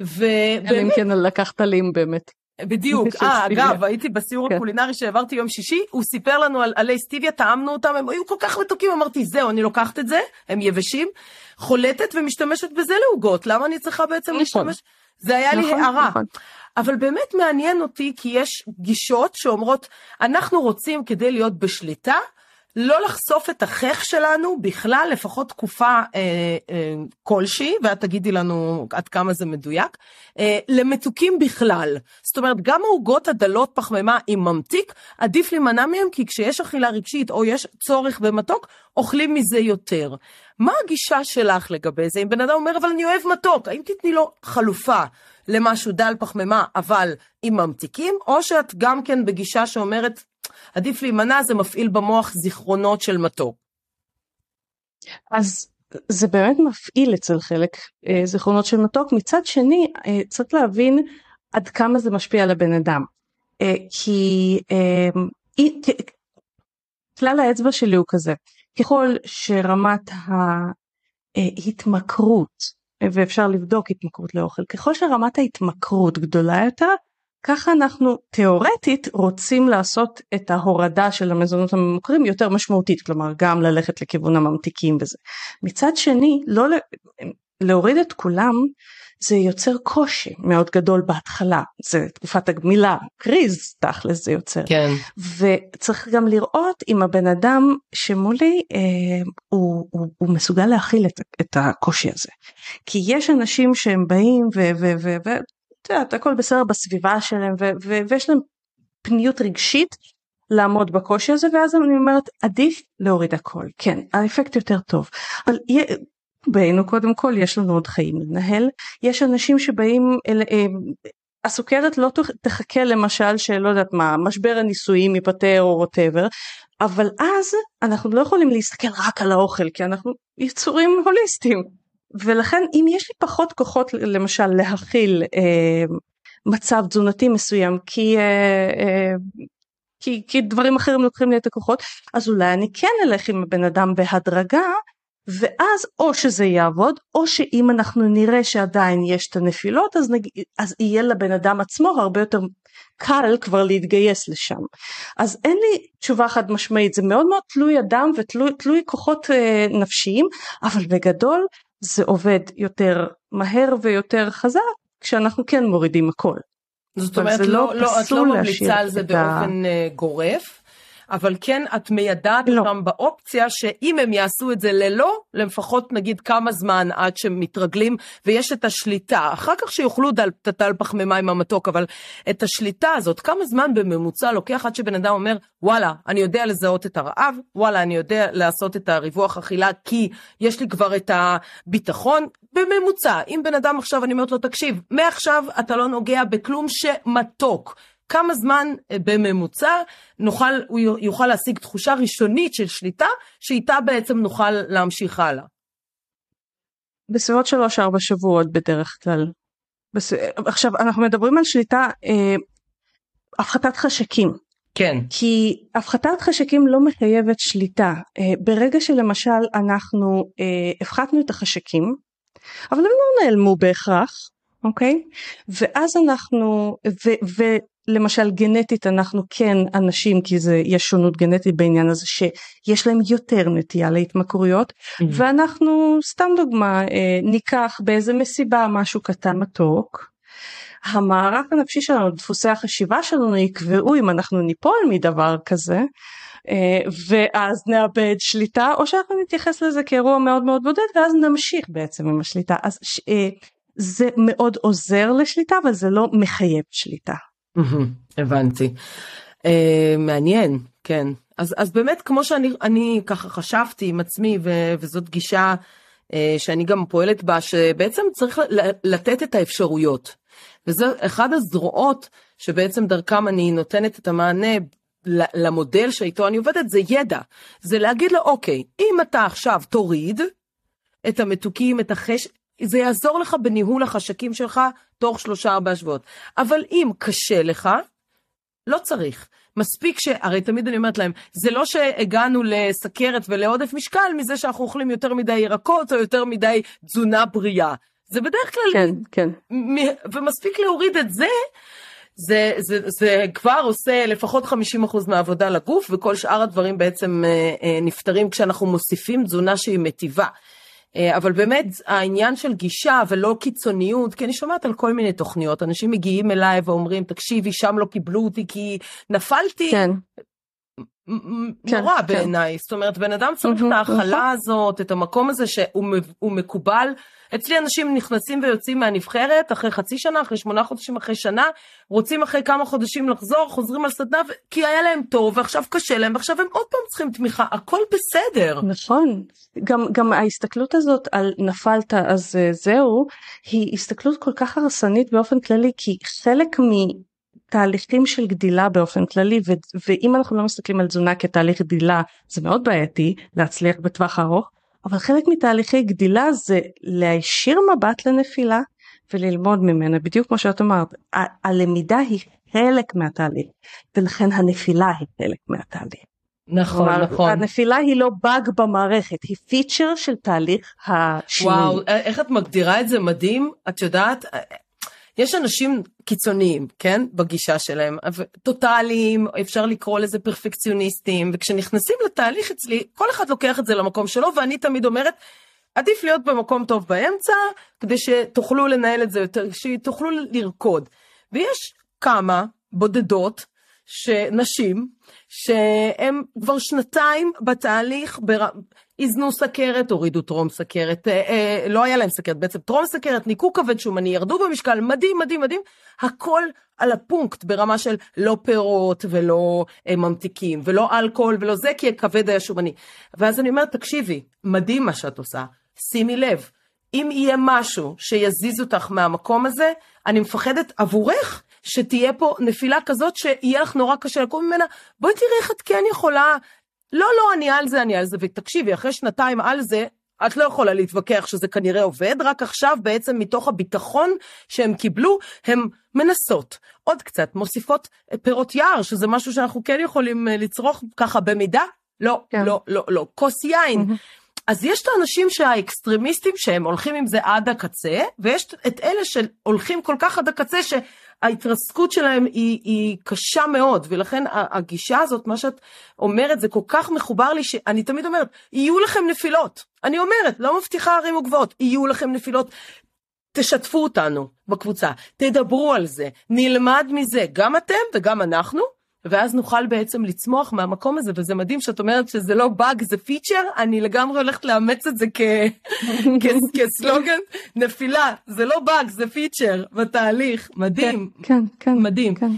ובאמת... אלא אם כן לקחת לים באמת. בדיוק, אה, אגב, הייתי בסיור כן. הקולינרי שהעברתי יום שישי, הוא סיפר לנו על עלי סטיביה, טעמנו אותם, הם היו כל כך מתוקים, אמרתי, זהו, אני לוקחת את זה, הם יבשים, חולטת ומשתמשת בזה לעוגות, למה אני צריכה בעצם נכון. להשתמש? זה היה נכון, לי הערה. נכון. אבל באמת מעניין אותי, כי יש גישות שאומרות, אנחנו רוצים כדי להיות בשליטה, לא לחשוף את החך שלנו בכלל, לפחות תקופה אה, אה, כלשהי, ואת תגידי לנו עד כמה זה מדויק, אה, למתוקים בכלל. זאת אומרת, גם העוגות הדלות פחמימה עם ממתיק, עדיף להימנע מהם, כי כשיש אכילה רגשית או יש צורך במתוק, אוכלים מזה יותר. מה הגישה שלך לגבי זה? אם בן אדם אומר, אבל אני אוהב מתוק, האם תתני לו חלופה למשהו דל פחמימה, אבל עם ממתיקים, או שאת גם כן בגישה שאומרת, עדיף להימנע, זה מפעיל במוח זיכרונות של מתוק. אז זה באמת מפעיל אצל חלק אה, זיכרונות של מתוק, מצד שני אה, צריך להבין עד כמה זה משפיע על הבן אדם. אה, כי אה, כלל האצבע שלי הוא כזה, ככל שרמת ההתמכרות, ואפשר לבדוק התמכרות לאוכל, ככל שרמת ההתמכרות גדולה יותר, ככה אנחנו תיאורטית רוצים לעשות את ההורדה של המזונות הממוכרים יותר משמעותית, כלומר גם ללכת לכיוון הממתיקים וזה. מצד שני, לא להוריד את כולם זה יוצר קושי מאוד גדול בהתחלה, זה תקופת הגמילה, קריז תכלס זה יוצר. כן. וצריך גם לראות אם הבן אדם שמולי אה, הוא, הוא, הוא מסוגל להכיל את, את הקושי הזה. כי יש אנשים שהם באים ו... ו, ו, ו את יודעת, הכל בסדר בסביבה שלהם ו- ו- ויש להם פניות רגשית לעמוד בקושי הזה ואז אני אומרת עדיף להוריד הכל. כן האפקט יותר טוב. אבל בינו קודם כל יש לנו עוד חיים לנהל. יש אנשים שבאים אל, אה, הסוכרת לא תחכה למשל שלא יודעת מה משבר הנישואים ייפתר או ווטאבר אבל אז אנחנו לא יכולים להסתכל רק על האוכל כי אנחנו יצורים הוליסטיים ולכן אם יש לי פחות כוחות למשל להכיל אה, מצב תזונתי מסוים כי, אה, אה, כי, כי דברים אחרים לוקחים לי את הכוחות אז אולי אני כן אלך עם הבן אדם בהדרגה ואז או שזה יעבוד או שאם אנחנו נראה שעדיין יש את הנפילות אז, נג... אז יהיה לבן אדם עצמו הרבה יותר קל כבר להתגייס לשם. אז אין לי תשובה חד משמעית זה מאוד מאוד תלוי אדם ותלוי כוחות אה, נפשיים אבל בגדול זה עובד יותר מהר ויותר חזק כשאנחנו כן מורידים הכל. זאת אומרת, לא, לא, לא, את לא ממליצה על זה באופן ה... uh, גורף, אבל כן את מיידעת לא. אותם באופציה שאם הם יעשו את זה ללא, לפחות נגיד כמה זמן עד שהם מתרגלים, ויש את השליטה, אחר כך שיאכלו דל, תטל פחמימה עם המתוק, אבל את השליטה הזאת, כמה זמן בממוצע לוקח עד שבן אדם אומר, וואלה, אני יודע לזהות את הרעב, וואלה, אני יודע לעשות את הריווח אכילה, כי יש לי כבר את הביטחון, בממוצע. אם בן אדם עכשיו, אני אומרת לו, תקשיב, מעכשיו אתה לא נוגע בכלום שמתוק. כמה זמן אה, בממוצע נוכל, הוא יוכל להשיג תחושה ראשונית של שליטה, שאיתה בעצם נוכל להמשיך הלאה. בסביבות 3-4 שבועות בדרך כלל. בס... עכשיו אנחנו מדברים על שליטה, אה, הפחתת חשקים. כן. כי הפחתת חשקים לא מחייבת שליטה. אה, ברגע שלמשל אנחנו אה, הפחתנו את החשקים, אבל הם לא נעלמו בהכרח, אוקיי? ואז אנחנו, ו, ולמשל גנטית אנחנו כן אנשים, כי זה, יש שונות גנטית בעניין הזה, שיש להם יותר נטייה להתמכרויות, mm-hmm. ואנחנו, סתם דוגמה, אה, ניקח באיזה מסיבה משהו קטן מתוק, המערך הנפשי שלנו, דפוסי החשיבה שלנו יקבעו אם אנחנו ניפול מדבר כזה, אה, ואז נאבד שליטה, או שאנחנו נתייחס לזה כאירוע מאוד מאוד בודד, ואז נמשיך בעצם עם השליטה. אז אה, זה מאוד עוזר לשליטה, אבל זה לא מחייב שליטה. הבנתי. Uh, מעניין, כן. אז, אז באמת, כמו שאני ככה חשבתי עם עצמי, ו, וזאת גישה uh, שאני גם פועלת בה, שבעצם צריך לתת את האפשרויות. וזה אחד הזרועות שבעצם דרכם אני נותנת את המענה למודל שאיתו אני עובדת, זה ידע. זה להגיד לו, אוקיי, אם אתה עכשיו תוריד את המתוקים, את החש... זה יעזור לך בניהול החשקים שלך תוך שלושה ארבעה שבועות. אבל אם קשה לך, לא צריך. מספיק ש... הרי תמיד אני אומרת להם, זה לא שהגענו לסכרת ולעודף משקל מזה שאנחנו אוכלים יותר מדי ירקות או יותר מדי תזונה בריאה. זה בדרך כלל... כן, כן. ומספיק להוריד את זה, זה, זה, זה כבר עושה לפחות 50% מהעבודה לגוף, וכל שאר הדברים בעצם אה, אה, נפתרים כשאנחנו מוסיפים תזונה שהיא מטיבה. אה, אבל באמת העניין של גישה ולא קיצוניות, כי אני שומעת על כל מיני תוכניות, אנשים מגיעים אליי ואומרים, תקשיבי, שם לא קיבלו אותי כי נפלתי. כן. נורא כן, בעיניי, כן. זאת אומרת, בן אדם צריך את ההכלה הזאת, את המקום הזה שהוא מקובל. אצלי אנשים נכנסים ויוצאים מהנבחרת אחרי חצי שנה, אחרי שמונה חודשים, אחרי שנה, רוצים אחרי כמה חודשים לחזור, חוזרים על סדנה, כי היה להם טוב, ועכשיו קשה להם, ועכשיו הם עוד פעם צריכים תמיכה, הכל בסדר. נכון, גם, גם ההסתכלות הזאת על נפלת אז אה, זהו, היא הסתכלות כל כך הרסנית באופן כללי, כי חלק מ... תהליכים של גדילה באופן כללי ו- ואם אנחנו לא מסתכלים על תזונה כתהליך גדילה זה מאוד בעייתי להצליח בטווח ארוך אבל חלק מתהליכי גדילה זה להישיר מבט לנפילה וללמוד ממנה בדיוק כמו שאת אמרת ה- הלמידה היא חלק מהתהליך ולכן הנפילה היא חלק מהתהליך. נכון כלומר, נכון. הנפילה היא לא באג במערכת היא פיצ'ר של תהליך השינוי. וואו איך את מגדירה את זה מדהים את יודעת יש אנשים קיצוניים, כן? בגישה שלהם, טוטאליים, אפשר לקרוא לזה פרפקציוניסטים, וכשנכנסים לתהליך אצלי, כל אחד לוקח את זה למקום שלו, ואני תמיד אומרת, עדיף להיות במקום טוב באמצע, כדי שתוכלו לנהל את זה יותר, שתוכלו לרקוד. ויש כמה בודדות, שנשים, שהם כבר שנתיים בתהליך, בר... איזנו סכרת, הורידו טרום סכרת, אה, אה, לא היה להם סכרת, בעצם טרום סכרת, ניקו כבד שומני, ירדו במשקל, מדהים, מדהים, מדהים, הכל על הפונקט ברמה של לא פירות ולא אה, ממתיקים ולא אלכוהול ולא זה, כי הכבד היה שומני. ואז אני אומרת, תקשיבי, מדהים מה שאת עושה, שימי לב, אם יהיה משהו שיזיז אותך מהמקום הזה, אני מפחדת עבורך שתהיה פה נפילה כזאת שיהיה לך נורא קשה לקום ממנה, בואי תראי איך את כן יכולה לא, לא, אני על זה, אני על זה, ותקשיבי, אחרי שנתיים על זה, את לא יכולה להתווכח שזה כנראה עובד, רק עכשיו בעצם מתוך הביטחון שהם קיבלו, הם מנסות עוד קצת, מוסיפות פירות יער, שזה משהו שאנחנו כן יכולים אה, לצרוך ככה במידה, לא, כן. לא, לא, לא, כוס יין. Mm-hmm. אז יש את האנשים שהאקסטרימיסטים שהם הולכים עם זה עד הקצה, ויש את אלה שהולכים כל כך עד הקצה שההתרסקות שלהם היא, היא קשה מאוד, ולכן הגישה הזאת, מה שאת אומרת, זה כל כך מחובר לי, שאני תמיד אומרת, יהיו לכם נפילות. אני אומרת, לא מבטיחה ערים וגבעות, יהיו לכם נפילות. תשתפו אותנו בקבוצה, תדברו על זה, נלמד מזה, גם אתם וגם אנחנו, ואז נוכל בעצם לצמוח מהמקום הזה, וזה מדהים שאת אומרת שזה לא באג, זה פיצ'ר, אני לגמרי הולכת לאמץ את זה כ... כ... כסלוגן, נפילה, זה לא באג, זה פיצ'ר בתהליך, מדהים, כן, כן, כן מדהים. כן.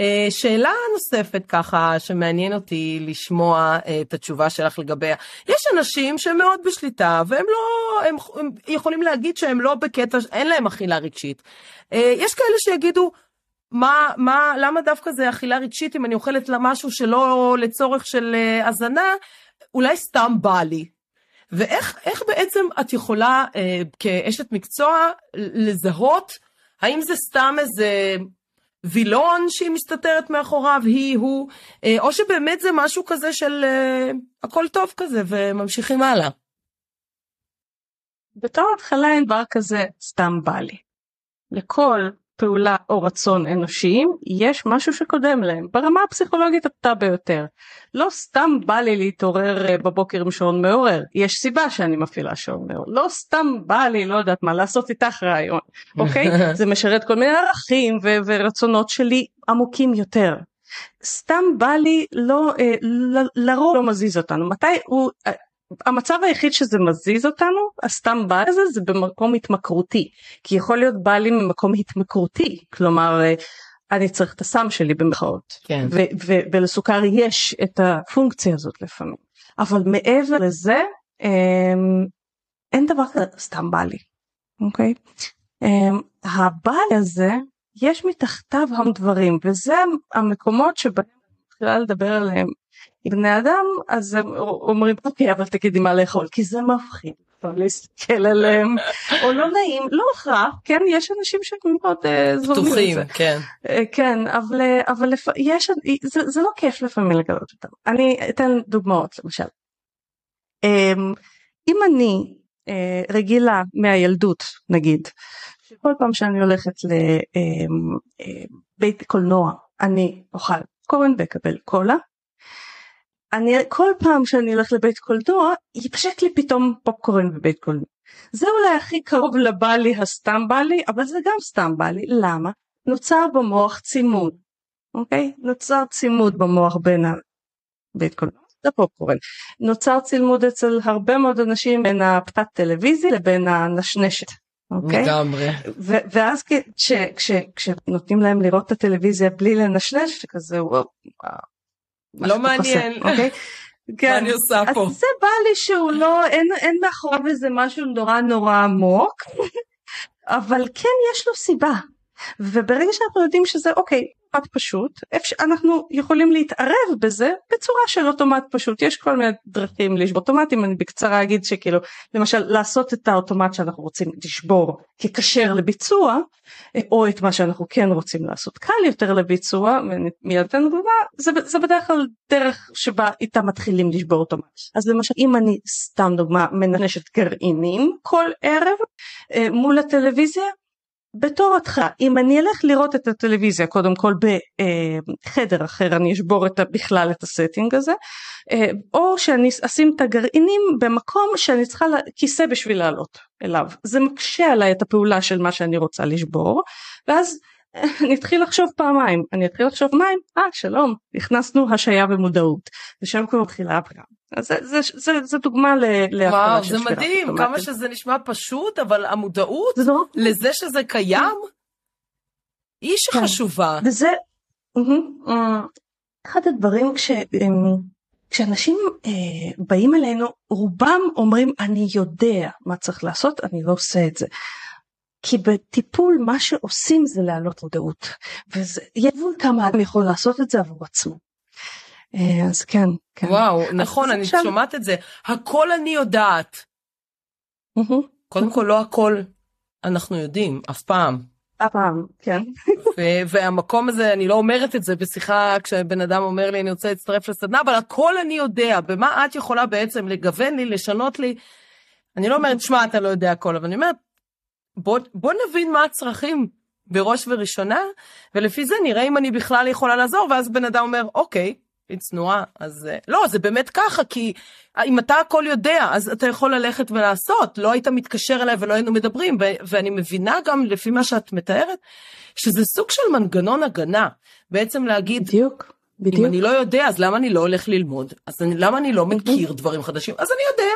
Uh, שאלה נוספת ככה שמעניין אותי לשמוע uh, את התשובה שלך לגביה. יש אנשים שהם מאוד בשליטה והם לא, הם, הם יכולים להגיד שהם לא בקטע, אין להם אכילה רגשית. Uh, יש כאלה שיגידו, מה, מה, למה דווקא זה אכילה רגשית אם אני אוכלת לה משהו שלא לצורך של אה, הזנה, אולי סתם בא לי. ואיך בעצם את יכולה אה, כאשת מקצוע לזהות האם זה סתם איזה וילון שהיא מסתתרת מאחוריו, היא, הוא, אה, או שבאמת זה משהו כזה של אה, הכל טוב כזה וממשיכים הלאה. בתור התחלה אין דבר כזה סתם בא לי. לכל פעולה או רצון אנושיים יש משהו שקודם להם. ברמה הפסיכולוגית הפתה ביותר. לא סתם בא לי להתעורר אה, בבוקר עם שעון מעורר. יש סיבה שאני מפעילה שעון מעורר. לא סתם בא לי לא יודעת מה לעשות איתך רעיון אוקיי? זה משרת כל מיני ערכים ו- ורצונות שלי עמוקים יותר. סתם בא לי לא אה, לרוב לא מזיז אותנו. מתי הוא אה, המצב היחיד שזה מזיז אותנו הסתם בא לזה זה במקום התמכרותי. כי יכול להיות בא לי ממקום התמכרותי. כלומר אה, אני צריך את הסם שלי במחאות כן. ולסוכר יש את הפונקציה הזאת לפעמים. אבל מעבר לזה אמ, אין דבר כזה סתם בא לי אוקיי? אמ, הבא הזה יש מתחתיו המון דברים. וזה המקומות שבהם מתחילה לדבר עליהם בני אדם אז הם אומרים אוקיי אבל תגידי מה לאכול כי זה מפחיד להסתכל עליהם. או לא נעים לא הכרח כן יש אנשים שהם מאוד uh, פתוחים כן. uh, כן אבל uh, אבל. יש זה, זה לא כיף לפעמים לגלות אותם. אני אתן דוגמאות למשל. um, אם אני רגילה מהילדות נגיד שכל פעם שאני הולכת לבית uh, קולנוע אני אוכל קורן ואקבל קולה אני כל פעם שאני הולך לבית קולנוע יפשט לי פתאום פופקורן בבית קולנוע. זה אולי הכי קרוב לבא לי הסתם בא לי אבל זה גם סתם בא לי למה? נוצר במוח צימוד אוקיי? נוצר צימוד במוח בין הבית קולנוע לפופקורן. נוצר צימוד אצל הרבה מאוד אנשים בין הפתת טלוויזיה לבין הנשנשת. אוקיי? לגמרי. ואז כשנותנים להם לראות את הטלוויזיה בלי לנשנש כזה וואו לא מעניין. אוקיי? כן. מה אני עושה פה? אז זה בא לי שהוא לא, אין, אין מאחוריו איזה משהו נורא נורא עמוק, אבל כן יש לו סיבה. וברגע שאנחנו יודעים שזה אוקיי, אוטומט פשוט, אנחנו יכולים להתערב בזה בצורה של אוטומט פשוט, יש כל מיני דרכים לשבור. אוטומטים, אני בקצרה אגיד שכאילו למשל לעשות את האוטומט שאנחנו רוצים לשבור ככשר לביצוע, או את מה שאנחנו כן רוצים לעשות. קל יותר לביצוע, ומיד אתן דוגמה, זה, זה בדרך כלל דרך שבה איתה מתחילים לשבור אוטומט. אז למשל אם אני סתם דוגמה מנשת גרעינים כל ערב אה, מול הטלוויזיה, בתור התחלה אם אני אלך לראות את הטלוויזיה קודם כל בחדר אחר אני אשבור את, בכלל את הסטינג הזה אה, או שאני אשים את הגרעינים במקום שאני צריכה כיסא בשביל לעלות אליו. זה מקשה עליי את הפעולה של מה שאני רוצה לשבור ואז אני אתחיל לחשוב פעמיים אני אתחיל לחשוב מים אה שלום הכנסנו השעיה ומודעות ושם כבר מתחילה הפגם אז זה, זה, זה, זה דוגמה של שבירת זה מדהים כמה שזה נשמע פשוט אבל המודעות לא... לזה שזה קיים היא כן. שחשובה. וזה אחד הדברים כש, כשאנשים אה, באים אלינו רובם אומרים אני יודע מה צריך לעשות אני לא עושה את זה. כי בטיפול מה שעושים זה להעלות מודעות וזה יבוא כמה אדם יכול לעשות את זה עבור עצמו. אה, אז כן, כן. וואו, נכון, אני עכשיו... שומעת את זה. הכל אני יודעת. קודם כל, לא הכל אנחנו יודעים, אף פעם. אף פעם, כן. והמקום הזה, אני לא אומרת את זה בשיחה כשבן אדם אומר לי, אני רוצה להצטרף לסדנה, אבל הכל אני יודע, במה את יכולה בעצם לגוון לי, לשנות לי. אני לא אומרת, שמע, אתה לא יודע הכל, אבל אני אומרת, בוא, בוא נבין מה הצרכים בראש וראשונה, ולפי זה נראה אם אני בכלל יכולה לעזור, ואז בן אדם אומר, אוקיי, היא צנועה, אז אה, לא, זה באמת ככה, כי אם אתה הכל יודע, אז אתה יכול ללכת ולעשות, לא היית מתקשר אליי ולא היינו מדברים, ו- ואני מבינה גם לפי מה שאת מתארת, שזה סוג של מנגנון הגנה, בעצם להגיד, בדיוק, בדיוק. אם אני לא יודע, אז למה אני לא הולך ללמוד? אז אני, למה אני לא מכיר דברים חדשים? אז אני יודע.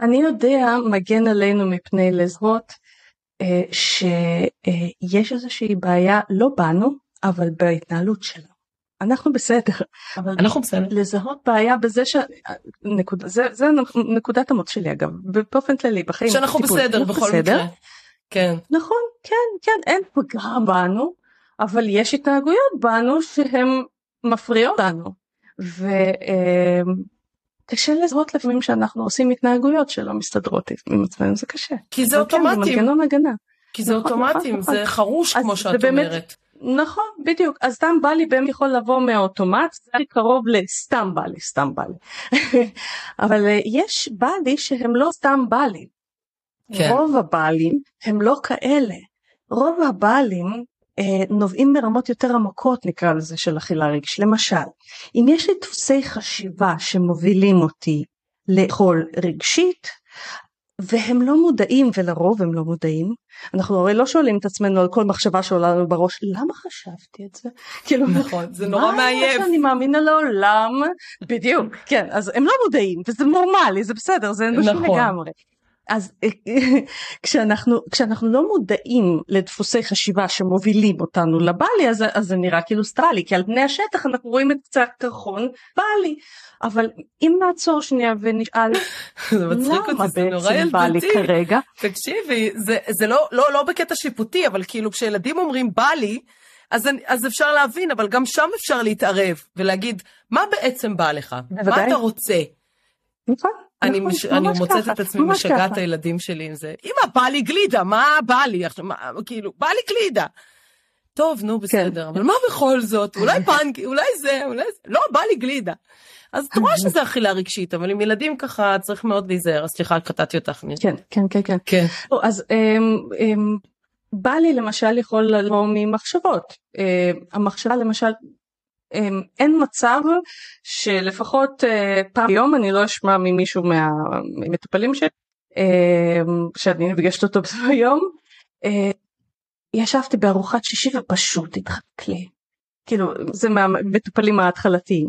אני יודע מגן עלינו מפני לזהות אה, שיש איזושהי בעיה לא בנו, אבל בהתנהלות שלנו. אנחנו בסדר, אבל אנחנו בסדר. לזהות בעיה בזה ש... נקוד... זה, זה נקודת המוץ שלי אגב, באופן כללי בחיים. שאנחנו טיפול, בסדר בכל בסדר. מקרה. כן. נכון, כן, כן, אין פגרה בנו, אבל יש התנהגויות בנו שהן מפריעות לנו. וקשה לזהות לפעמים שאנחנו עושים התנהגויות שלא מסתדרות עם עצמנו זה קשה. כי זה אוטומטי. כן, מנגנון הגנה. כי זה נכון, אוטומטי, נכון, זה נכון. חרוש כמו שאת באמת, אומרת. נכון, בדיוק. אז סתם בא לי באמת יכול לבוא מהאוטומט, זה הכי קרוב לסתם בא לי, סתם בא לי. אבל אה, יש בא לי שהם לא סתם בא לי. כן. רוב הבעלים הם לא כאלה. רוב הבעלים נובעים מרמות יותר עמוקות נקרא לזה של אכילה רגש. למשל, אם יש לי דפוסי חשיבה שמובילים אותי לאכול רגשית, והם לא מודעים ולרוב הם לא מודעים אנחנו הרי לא שואלים את עצמנו על כל מחשבה שעולה לנו בראש למה חשבתי את זה? כאילו נכון זה נורא מעייף. אני מאמינה לעולם בדיוק כן אז הם לא מודעים וזה נורמלי זה בסדר זה אנושי נכון. לגמרי אז כשאנחנו כשאנחנו לא מודעים לדפוסי חשיבה שמובילים אותנו לבלי אז, אז זה נראה כאילו סטרלי כי על פני השטח אנחנו רואים את קצת קרחון בלי אבל אם נעצור שנייה ונשאל למה בעצם בא לי כרגע תקשיבי זה, זה לא, לא, לא בקטע שיפוטי אבל כאילו כשילדים אומרים בא לי אז, אז אפשר להבין אבל גם שם אפשר להתערב ולהגיד מה בעצם בא לך בוודאי. מה אתה רוצה. נכון. אני, מש... אני מוצאת את עצמי משגעת את הילדים שלי עם זה. אמא, בא לי גלידה, מה בא לי? כאילו, בא לי גלידה. טוב, נו, כן. בסדר. אבל מה בכל זאת? אולי פנקי, אולי זה, אולי זה, לא, בא לי גלידה. אז את רואה שזה אכילה רגשית, אבל עם ילדים ככה צריך מאוד להיזהר, אז סליחה, קטעתי אותך. כן, כן, כן, כן. כן. אז אמ, אמ, בא לי למשל יכול לבוא ממחשבות. אמ, המחשבה למשל אין מצב שלפחות אה, פעם ביום אני לא אשמע ממישהו מהמטופלים שלי אמ, שאני נפגשת אותו ביום. אה, ישבתי בארוחת שישי ופשוט התחק לי. כאילו זה מהמטופלים ההתחלתיים.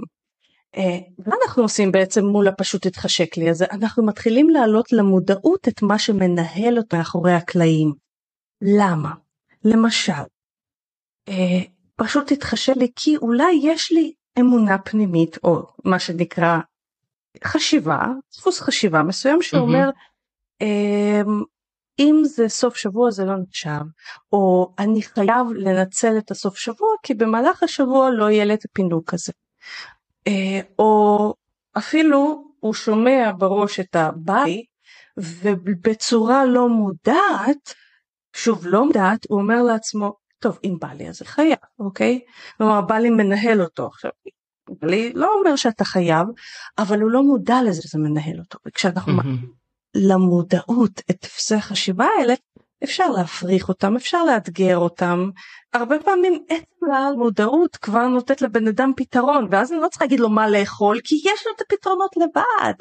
אה, מה אנחנו עושים בעצם מול הפשוט התחשק לי הזה? אנחנו מתחילים להעלות למודעות את מה שמנהל אותו מאחורי הקלעים. למה? למשל, פשוט תתחשב לי כי אולי יש לי אמונה פנימית או מה שנקרא חשיבה, דפוס חשיבה מסוים שאומר mm-hmm. אם זה סוף שבוע זה לא נחשב או אני חייב לנצל את הסוף שבוע כי במהלך השבוע לא יהיה לי את הפינוק הזה. אה, או אפילו הוא שומע בראש את הבית ובצורה לא מודעת, שוב לא מודעת, הוא אומר לעצמו טוב אם בא לי אז זה חייב אוקיי כלומר בא לי מנהל אותו עכשיו לי לא אומר שאתה חייב אבל הוא לא מודע לזה שזה מנהל אותו וכשאנחנו mm-hmm. למודעות את תפסי החשיבה האלה אפשר להפריך אותם אפשר לאתגר אותם הרבה פעמים עצם המודעות כבר נותנת לבן אדם פתרון ואז אני לא צריכה להגיד לו מה לאכול כי יש לו את הפתרונות לבד.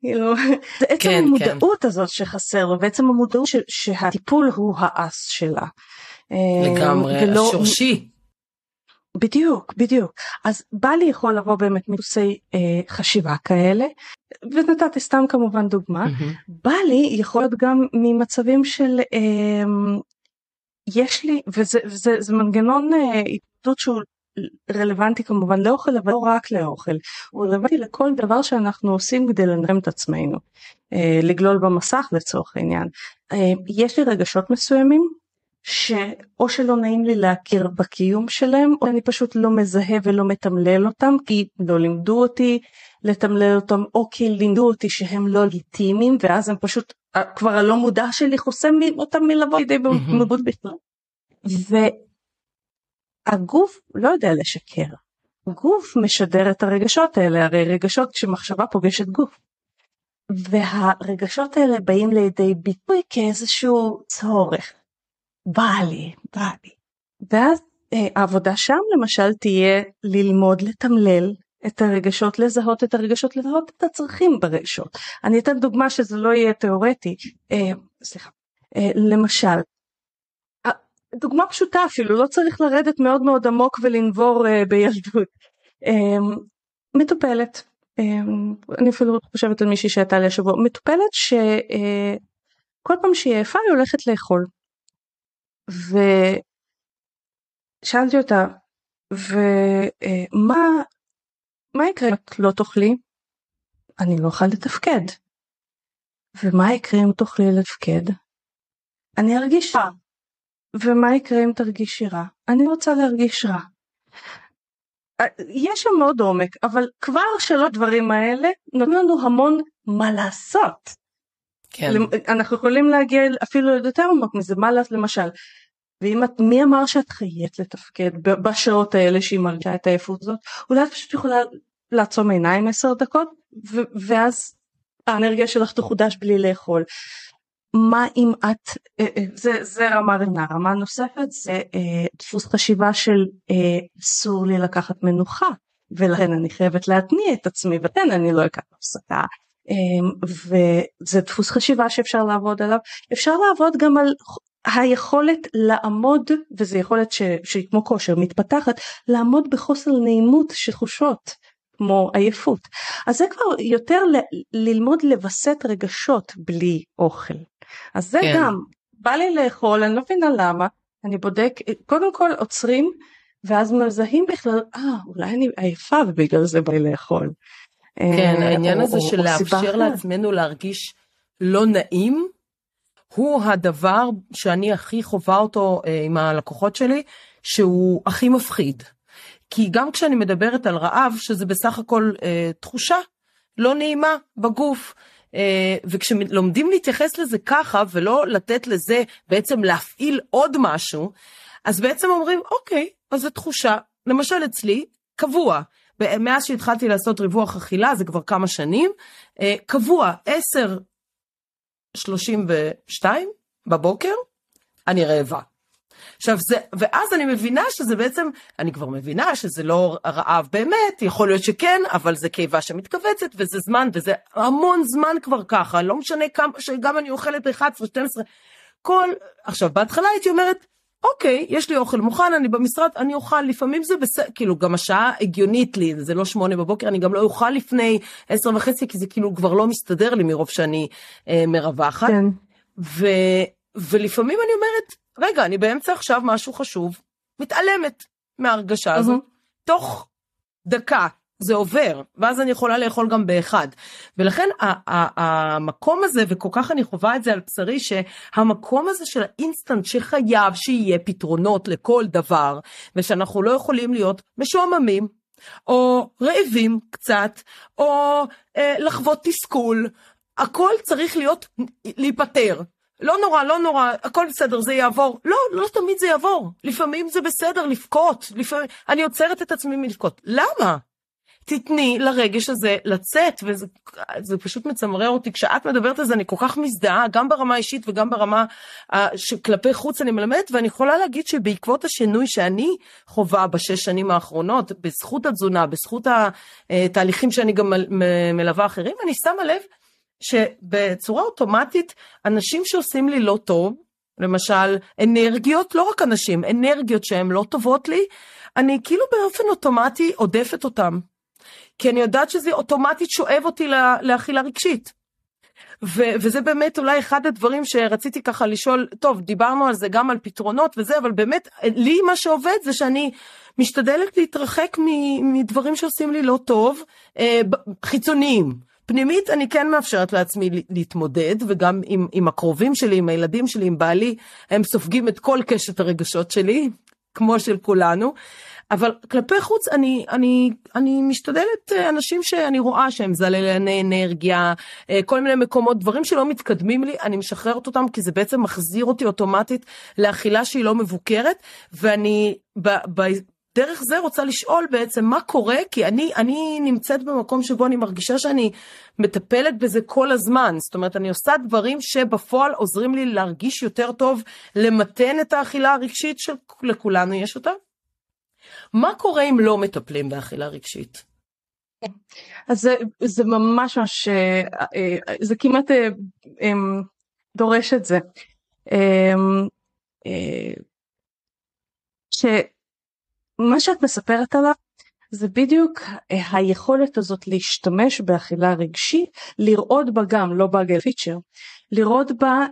כאילו, זה עצם כן, המודעות כן. הזאת שחסר לו ועצם המודעות ש- שהטיפול הוא האס שלה. לגמרי, ולא... שורשי. בדיוק, בדיוק. אז בא לי יכול לבוא באמת מדוסי אה, חשיבה כאלה, ונתתי סתם כמובן דוגמה, mm-hmm. בא לי יכול להיות גם ממצבים של אה, יש לי, וזה, וזה זה מנגנון אה, התמודדות שהוא רלוונטי כמובן לאוכל אבל לא רק לאוכל הוא רלוונטי לכל דבר שאנחנו עושים כדי לנרם את עצמנו אה, לגלול במסך לצורך העניין אה, יש לי רגשות מסוימים שאו שלא נעים לי להכיר בקיום שלהם או אני פשוט לא מזהה ולא מתמלל אותם כי לא לימדו אותי לתמלל אותם או כי לימדו אותי שהם לא לגיטימיים ואז הם פשוט כבר הלא מודע שלי חוסם אותם מלבוא לידי מודעות בכלל. והגוף לא יודע לשקר. גוף משדר את הרגשות האלה הרי רגשות כשמחשבה פוגשת גוף. והרגשות האלה באים לידי ביטוי כאיזשהו צורך בא לי, בא לי. ואז אה, העבודה שם למשל תהיה ללמוד לתמלל את הרגשות, לזהות את הרגשות, לזהות את הצרכים ברגשות. אני אתן דוגמה שזה לא יהיה תיאורטי. אה, סליחה. אה, למשל, אה, דוגמה פשוטה אפילו, לא צריך לרדת מאוד מאוד עמוק ולנבור אה, בילדות. אה, מטופלת, אה, אני אפילו חושבת על מישהי שהייתה לי השבוע, מטופלת שכל אה, פעם שהיא עייפה היא הולכת לאכול. ושאלתי אותה ומה מה יקרה אם את לא תאכלי? אני לא אוכל לתפקד. ומה יקרה אם תאכלי לתפקד? אני ארגיש רע. ומה יקרה אם תרגישי רע? אני רוצה להרגיש רע. אה, יש שם מאוד עומק, אבל כבר שלוש דברים האלה נותנים לנו המון מה לעשות. כן. אנחנו יכולים להגיע אפילו יותר עמוק מזה, מה לעשות למשל. ואם את, מי אמר שאת חיית לתפקד בשעות האלה שהיא מרגישה את העייפות הזאת? אולי את פשוט יכולה לעצום עיניים עשר דקות, ואז האנרגיה שלך תחודש בלי לאכול. מה אם את, אה, אה, זה, זה רמה ראשונה, רמה נוספת זה אה, דפוס חשיבה של אסור לי לקחת מנוחה ולכן אני חייבת להתניע את עצמי ולכן אני לא אקח הפסקה וזה דפוס חשיבה שאפשר לעבוד עליו אפשר לעבוד גם על היכולת לעמוד וזה יכולת שהיא כמו כושר מתפתחת לעמוד בחוסר נעימות שחושות כמו עייפות אז זה כבר יותר ל- ללמוד לווסת רגשות בלי אוכל אז זה כן. גם בא לי לאכול אני לא מבינה למה אני בודק קודם כל עוצרים ואז מזהים בכלל אה אולי אני עייפה ובגלל זה בא לי לאכול. כן אה, העניין הזה של לאפשר לעצמנו להרגיש לא נעים הוא הדבר שאני הכי חווה אותו אה, עם הלקוחות שלי שהוא הכי מפחיד. כי גם כשאני מדברת על רעב שזה בסך הכל אה, תחושה לא נעימה בגוף אה, וכשלומדים להתייחס לזה ככה ולא לתת לזה בעצם להפעיל עוד משהו, אז בעצם אומרים אוקיי, אז זו תחושה, למשל אצלי, קבוע. מאז שהתחלתי לעשות ריווח אכילה, זה כבר כמה שנים, אה, קבוע, 10.32 בבוקר, אני רעבה. עכשיו זה, ואז אני מבינה שזה בעצם, אני כבר מבינה שזה לא רעב באמת, יכול להיות שכן, אבל זה קיבה שמתכווצת, וזה זמן, וזה המון זמן כבר ככה, לא משנה כמה, שגם אני אוכלת ב-11, 12, כל, עכשיו בהתחלה הייתי אומרת, אוקיי, יש לי אוכל מוכן, אני במשרד, אני אוכל, לפעמים זה בסדר, כאילו גם השעה הגיונית לי, זה לא שמונה בבוקר, אני גם לא אוכל לפני עשר וחצי, כי זה כאילו כבר לא מסתדר לי מרוב שאני אה, מרווחת. כן. ו, ולפעמים אני אומרת, רגע, אני באמצע עכשיו משהו חשוב, מתעלמת מההרגשה mm-hmm. תוך דקה זה עובר, ואז אני יכולה לאכול גם באחד. ולכן המקום הזה, וכל כך אני חווה את זה על בשרי, שהמקום הזה של האינסטנט שחייב שיהיה פתרונות לכל דבר, ושאנחנו לא יכולים להיות משועממים, או רעבים קצת, או אה, לחוות תסכול, הכל צריך להיות, להיפטר. לא נורא, לא נורא, הכל בסדר, זה יעבור. לא, לא תמיד זה יעבור. לפעמים זה בסדר לבכות. לפעמים... אני עוצרת את עצמי מלבכות. למה? תתני לרגש הזה לצאת, וזה פשוט מצמרר אותי. כשאת מדברת על זה אני כל כך מזדהה, גם ברמה האישית וגם ברמה uh, שכלפי חוץ אני מלמדת, ואני יכולה להגיד שבעקבות השינוי שאני חווה בשש שנים האחרונות, בזכות התזונה, בזכות התהליכים אה, שאני גם מלווה אחרים, אני שמה לב שבצורה אוטומטית אנשים שעושים לי לא טוב, למשל אנרגיות, לא רק אנשים, אנרגיות שהן לא טובות לי, אני כאילו באופן אוטומטי עודפת אותם. כי אני יודעת שזה אוטומטית שואב אותי לאכילה רגשית. ו- וזה באמת אולי אחד הדברים שרציתי ככה לשאול, טוב, דיברנו על זה גם על פתרונות וזה, אבל באמת, לי מה שעובד זה שאני משתדלת להתרחק מדברים שעושים לי לא טוב, אה, חיצוניים. פנימית אני כן מאפשרת לעצמי להתמודד, וגם עם, עם הקרובים שלי, עם הילדים שלי, עם בעלי, הם סופגים את כל קשת הרגשות שלי, כמו של כולנו. אבל כלפי חוץ אני, אני, אני משתדלת אה, אנשים שאני רואה שהם זללני אנרגיה, אה, כל מיני מקומות, דברים שלא מתקדמים לי, אני משחררת אותם כי זה בעצם מחזיר אותי אוטומטית לאכילה שהיא לא מבוקרת, ואני ב, ב, דרך זה רוצה לשאול בעצם מה קורה, כי אני, אני נמצאת במקום שבו אני מרגישה שאני מטפלת בזה כל הזמן. זאת אומרת, אני עושה דברים שבפועל עוזרים לי להרגיש יותר טוב, למתן את האכילה הרגשית שלכולנו יש אותה. מה קורה אם לא מטפלים באכילה רגשית? אז זה, זה ממש ממש, אה, אה, זה כמעט אה, דורש את זה. ש... מה שאת מספרת עליו זה בדיוק היכולת הזאת להשתמש באכילה רגשית, לראות בה גם, לא באגל פיצ'ר, לראות בה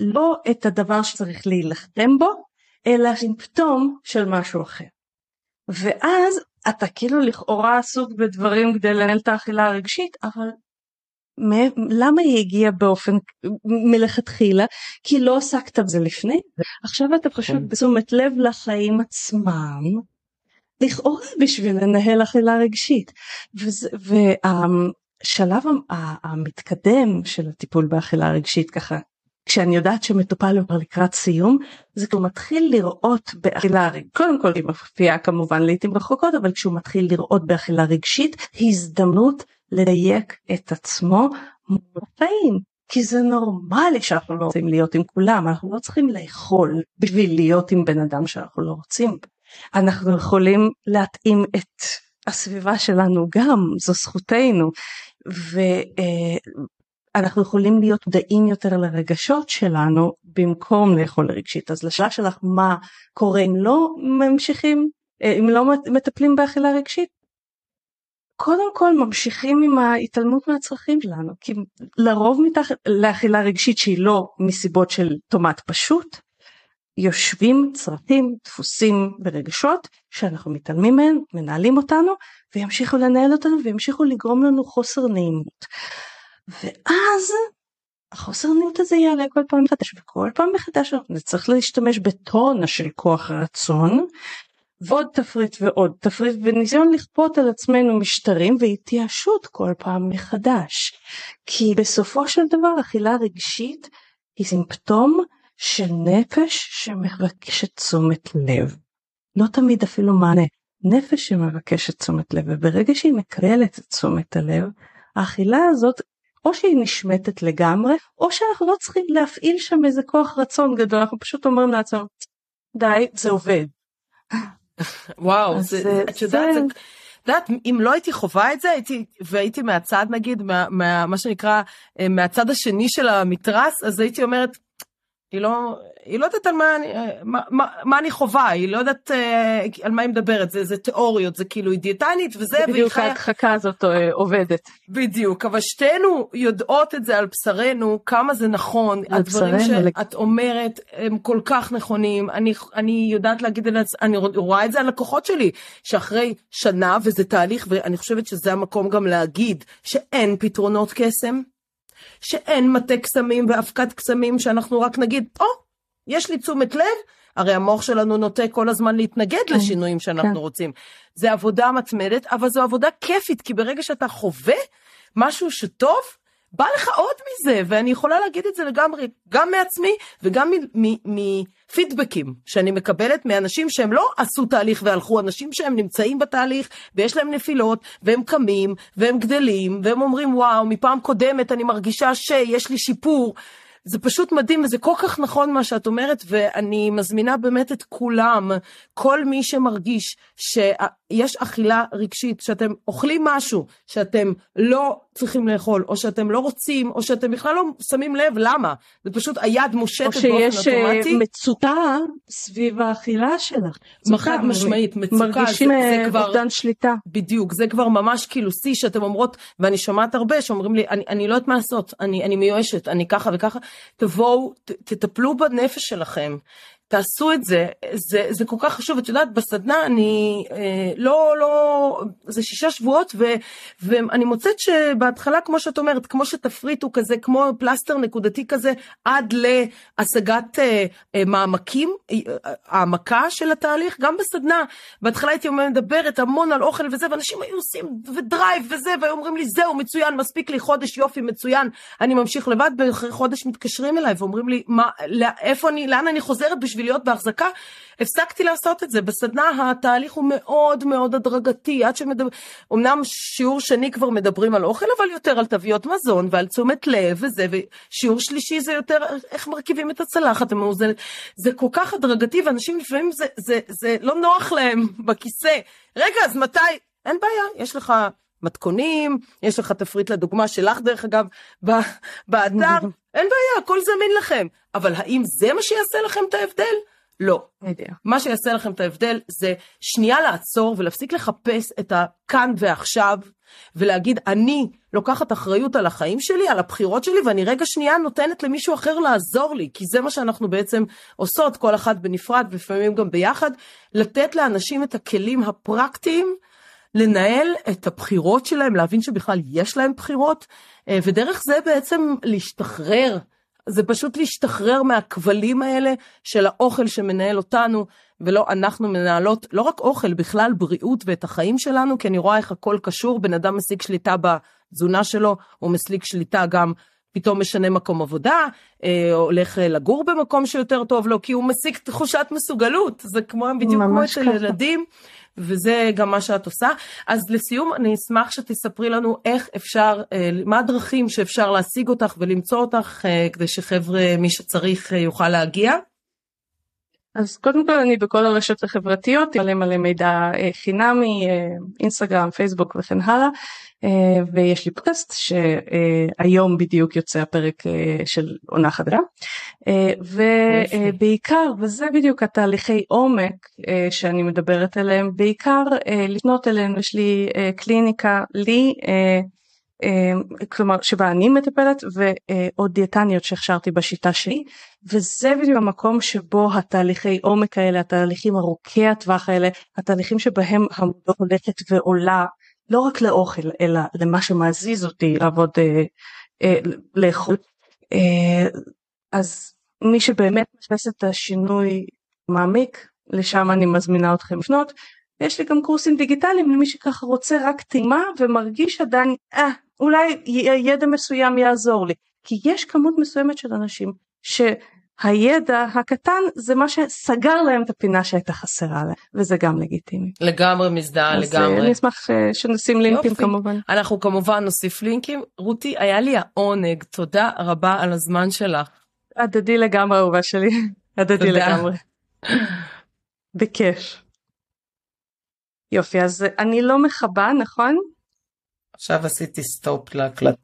לא את הדבר שצריך להילחם בו, אלא סימפטום של משהו אחר. ואז אתה כאילו לכאורה עסוק בדברים כדי לנהל את האכילה הרגשית, אבל למה היא הגיעה באופן מלכתחילה? כי לא עסקת בזה לפני, עכשיו אתה פשוט כן. בתשומת לב לחיים עצמם, לכאורה בשביל לנהל אכילה רגשית. והשלב המתקדם של הטיפול באכילה רגשית ככה כשאני יודעת שמטופל כבר לקראת סיום זה כשהוא מתחיל לראות באכילה רגשית. קודם כל היא מופיעה כמובן לעיתים רחוקות אבל כשהוא מתחיל לראות באכילה רגשית הזדמנות לדייק את עצמו מול החיים. כי זה נורמלי שאנחנו לא רוצים להיות עם כולם אנחנו לא צריכים לאכול בשביל להיות עם בן אדם שאנחנו לא רוצים. אנחנו יכולים להתאים את הסביבה שלנו גם זו זכותנו ואנחנו יכולים להיות מודעים יותר לרגשות שלנו במקום לאכול רגשית. אז לשאלה שלך מה קורה אם לא ממשיכים אם לא מטפלים באכילה רגשית? קודם כל ממשיכים עם ההתעלמות מהצרכים שלנו כי לרוב מתחת לאכילה רגשית שהיא לא מסיבות של טומט פשוט יושבים צרכים דפוסים ורגשות שאנחנו מתעלמים מהם מנהלים אותנו וימשיכו לנהל אותנו וימשיכו לגרום לנו חוסר נעימות ואז החוסר נעימות הזה יעלה כל פעם מחדש וכל פעם מחדש נצטרך להשתמש בטונה של כוח רצון ועוד תפריט ועוד תפריט וניסיון לכפות על עצמנו משטרים והתייאשות כל פעם מחדש. כי בסופו של דבר אכילה רגשית היא סימפטום של נפש שמבקשת תשומת לב. לא תמיד אפילו מענה. נפש שמבקשת תשומת לב וברגע שהיא מקבלת את תשומת הלב האכילה הזאת או שהיא נשמטת לגמרי או שאנחנו לא צריכים להפעיל שם איזה כוח רצון גדול אנחנו פשוט אומרים לעצמנו די זה עובד. וואו, זה, את יודעת, זה... את יודעת, אם לא הייתי חווה את זה, הייתי, והייתי מהצד נגיד, מה, מה, מה שנקרא, אה, מהצד השני של המתרס, אז הייתי אומרת, היא לא, היא לא יודעת על מה אני, מה, מה, מה אני חווה, היא לא יודעת אה, על מה היא מדברת, זה, זה תיאוריות, זה כאילו היא דיאטנית וזה, בדיוק חיה... ההדחקה הזאת אה, עובדת. בדיוק, אבל שתינו יודעות את זה על בשרנו, כמה זה נכון, הדברים שאת אומרת הם כל כך נכונים, אני, אני יודעת להגיד, אני רואה את זה על לקוחות שלי, שאחרי שנה, וזה תהליך, ואני חושבת שזה המקום גם להגיד שאין פתרונות קסם. שאין מטה קסמים ואבקת קסמים שאנחנו רק נגיד, או, oh, יש לי תשומת לב, הרי המוח שלנו נוטה כל הזמן להתנגד כן, לשינויים שאנחנו כן. רוצים. זה עבודה מתמדת, אבל זו עבודה כיפית, כי ברגע שאתה חווה משהו שטוב, בא לך עוד מזה, ואני יכולה להגיד את זה לגמרי, גם מעצמי וגם מפידבקים שאני מקבלת מאנשים שהם לא עשו תהליך והלכו, אנשים שהם נמצאים בתהליך ויש להם נפילות, והם קמים, והם גדלים, והם אומרים וואו, מפעם קודמת אני מרגישה שיש לי שיפור. זה פשוט מדהים וזה כל כך נכון מה שאת אומרת ואני מזמינה באמת את כולם, כל מי שמרגיש שיש אכילה רגשית, שאתם אוכלים משהו שאתם לא צריכים לאכול או שאתם לא רוצים או שאתם בכלל לא שמים לב למה, זה פשוט היד מושטת באופן אוטומטי. או שיש אה, מצוקה סביב האכילה שלך. חד משמעית, מצוקה. מרגישים כבר, אובדן שליטה. בדיוק, זה כבר ממש כאילו שיא שאתם אומרות, ואני שומעת הרבה שאומרים לי, אני, אני לא יודעת מה לעשות, אני, אני מיואשת, אני ככה וככה. תבואו, תטפלו בנפש שלכם, תעשו את זה, זה, זה כל כך חשוב, את יודעת, בסדנה אני אה, לא, לא, זה שישה שבועות, ו, ואני מוצאת שבהתחלה, כמו שאת אומרת, כמו שתפריט הוא כזה, כמו פלסטר נקודתי כזה, עד להשגת אה, אה, מעמקים, אה, העמקה של התהליך, גם בסדנה, בהתחלה הייתי מדברת המון על אוכל וזה, ואנשים היו עושים ודרייב וזה, והיו אומרים לי, זהו, מצוין, מספיק לי חודש, יופי, מצוין, אני ממשיך לבד, ואחרי חודש מתקשרים אליי ואומרים לי, מה, איפה אני, לאן אני חוזרת בשביל להיות בהחזקה, הפסקתי לעשות את זה. בסדנה התהליך הוא מאוד מאוד הדרגתי, עד שמדבר... אמנם שיעור שני כבר מדברים על אוכל, אבל יותר על תוויות מזון ועל תשומת לב וזה, ושיעור שלישי זה יותר איך מרכיבים את הצלחת המאוזנת. זה כל כך הדרגתי, ואנשים לפעמים זה, זה, זה לא נוח להם בכיסא. רגע, אז מתי? אין בעיה, יש לך... מתכונים, יש לך תפריט לדוגמה שלך דרך אגב באתר, אין בעיה, הכל זמין לכם. אבל האם זה מה שיעשה לכם את ההבדל? לא. יודע. מה שיעשה לכם את ההבדל זה שנייה לעצור ולהפסיק לחפש את הכאן ועכשיו, ולהגיד, אני לוקחת אחריות על החיים שלי, על הבחירות שלי, ואני רגע שנייה נותנת למישהו אחר לעזור לי, כי זה מה שאנחנו בעצם עושות, כל אחת בנפרד, ולפעמים גם ביחד, לתת לאנשים את הכלים הפרקטיים לנהל את הבחירות שלהם, להבין שבכלל יש להם בחירות, אה, ודרך זה בעצם להשתחרר. זה פשוט להשתחרר מהכבלים האלה של האוכל שמנהל אותנו, ולא אנחנו מנהלות לא רק אוכל, בכלל בריאות ואת החיים שלנו, כי אני רואה איך הכל קשור, בן אדם משיג שליטה בתזונה שלו, הוא משיג שליטה גם פתאום משנה מקום עבודה, אה, הולך לגור במקום שיותר טוב לו, כי הוא משיג תחושת מסוגלות, זה כמו, בדיוק כמו אצל ילדים, וזה גם מה שאת עושה. אז לסיום, אני אשמח שתספרי לנו איך אפשר, אה, מה הדרכים שאפשר להשיג אותך ולמצוא אותך, אה, כדי שחבר'ה, מי שצריך, אה, יוכל להגיע. אז קודם כל אני בכל הרשת החברתיות מלא מלא מידע אה, חינמי אה, אינסטגרם פייסבוק וכן הלאה אה, ויש לי פודקאסט שהיום בדיוק יוצא הפרק של עונה חדרה ובעיקר וזה בדיוק התהליכי עומק שאני מדברת עליהם בעיקר לפנות אלינו יש לי קליניקה לי כלומר שבה אני מטפלת ועוד דיאטניות שהכשרתי בשיטה שלי וזה בדיוק המקום שבו התהליכי עומק האלה התהליכים ארוכי הטווח האלה התהליכים שבהם המודעות הולכת ועולה לא רק לאוכל אלא למה שמזיז אותי לעבוד אה, אה, לאכול אה, אז מי שבאמת נכנס את השינוי מעמיק לשם אני מזמינה אתכם לפנות. יש לי גם קורסים דיגיטליים למי שככה רוצה רק טעימה ומרגיש עדיין אה אולי ידע מסוים יעזור לי כי יש כמות מסוימת של אנשים שהידע הקטן זה מה שסגר להם את הפינה שהייתה חסרה להם וזה גם לגיטימי. לגמרי מזדהה לגמרי. אני אשמח אה, שנשים לינקים יופי. כמובן. אנחנו כמובן נוסיף לינקים. רותי היה לי העונג תודה רבה על הזמן שלך. הדדי לגמרי אהובה שלי. הדדי לגמרי. בכיף. יופי אז אני לא מכבה נכון? עכשיו עשיתי סטופ להקלטה.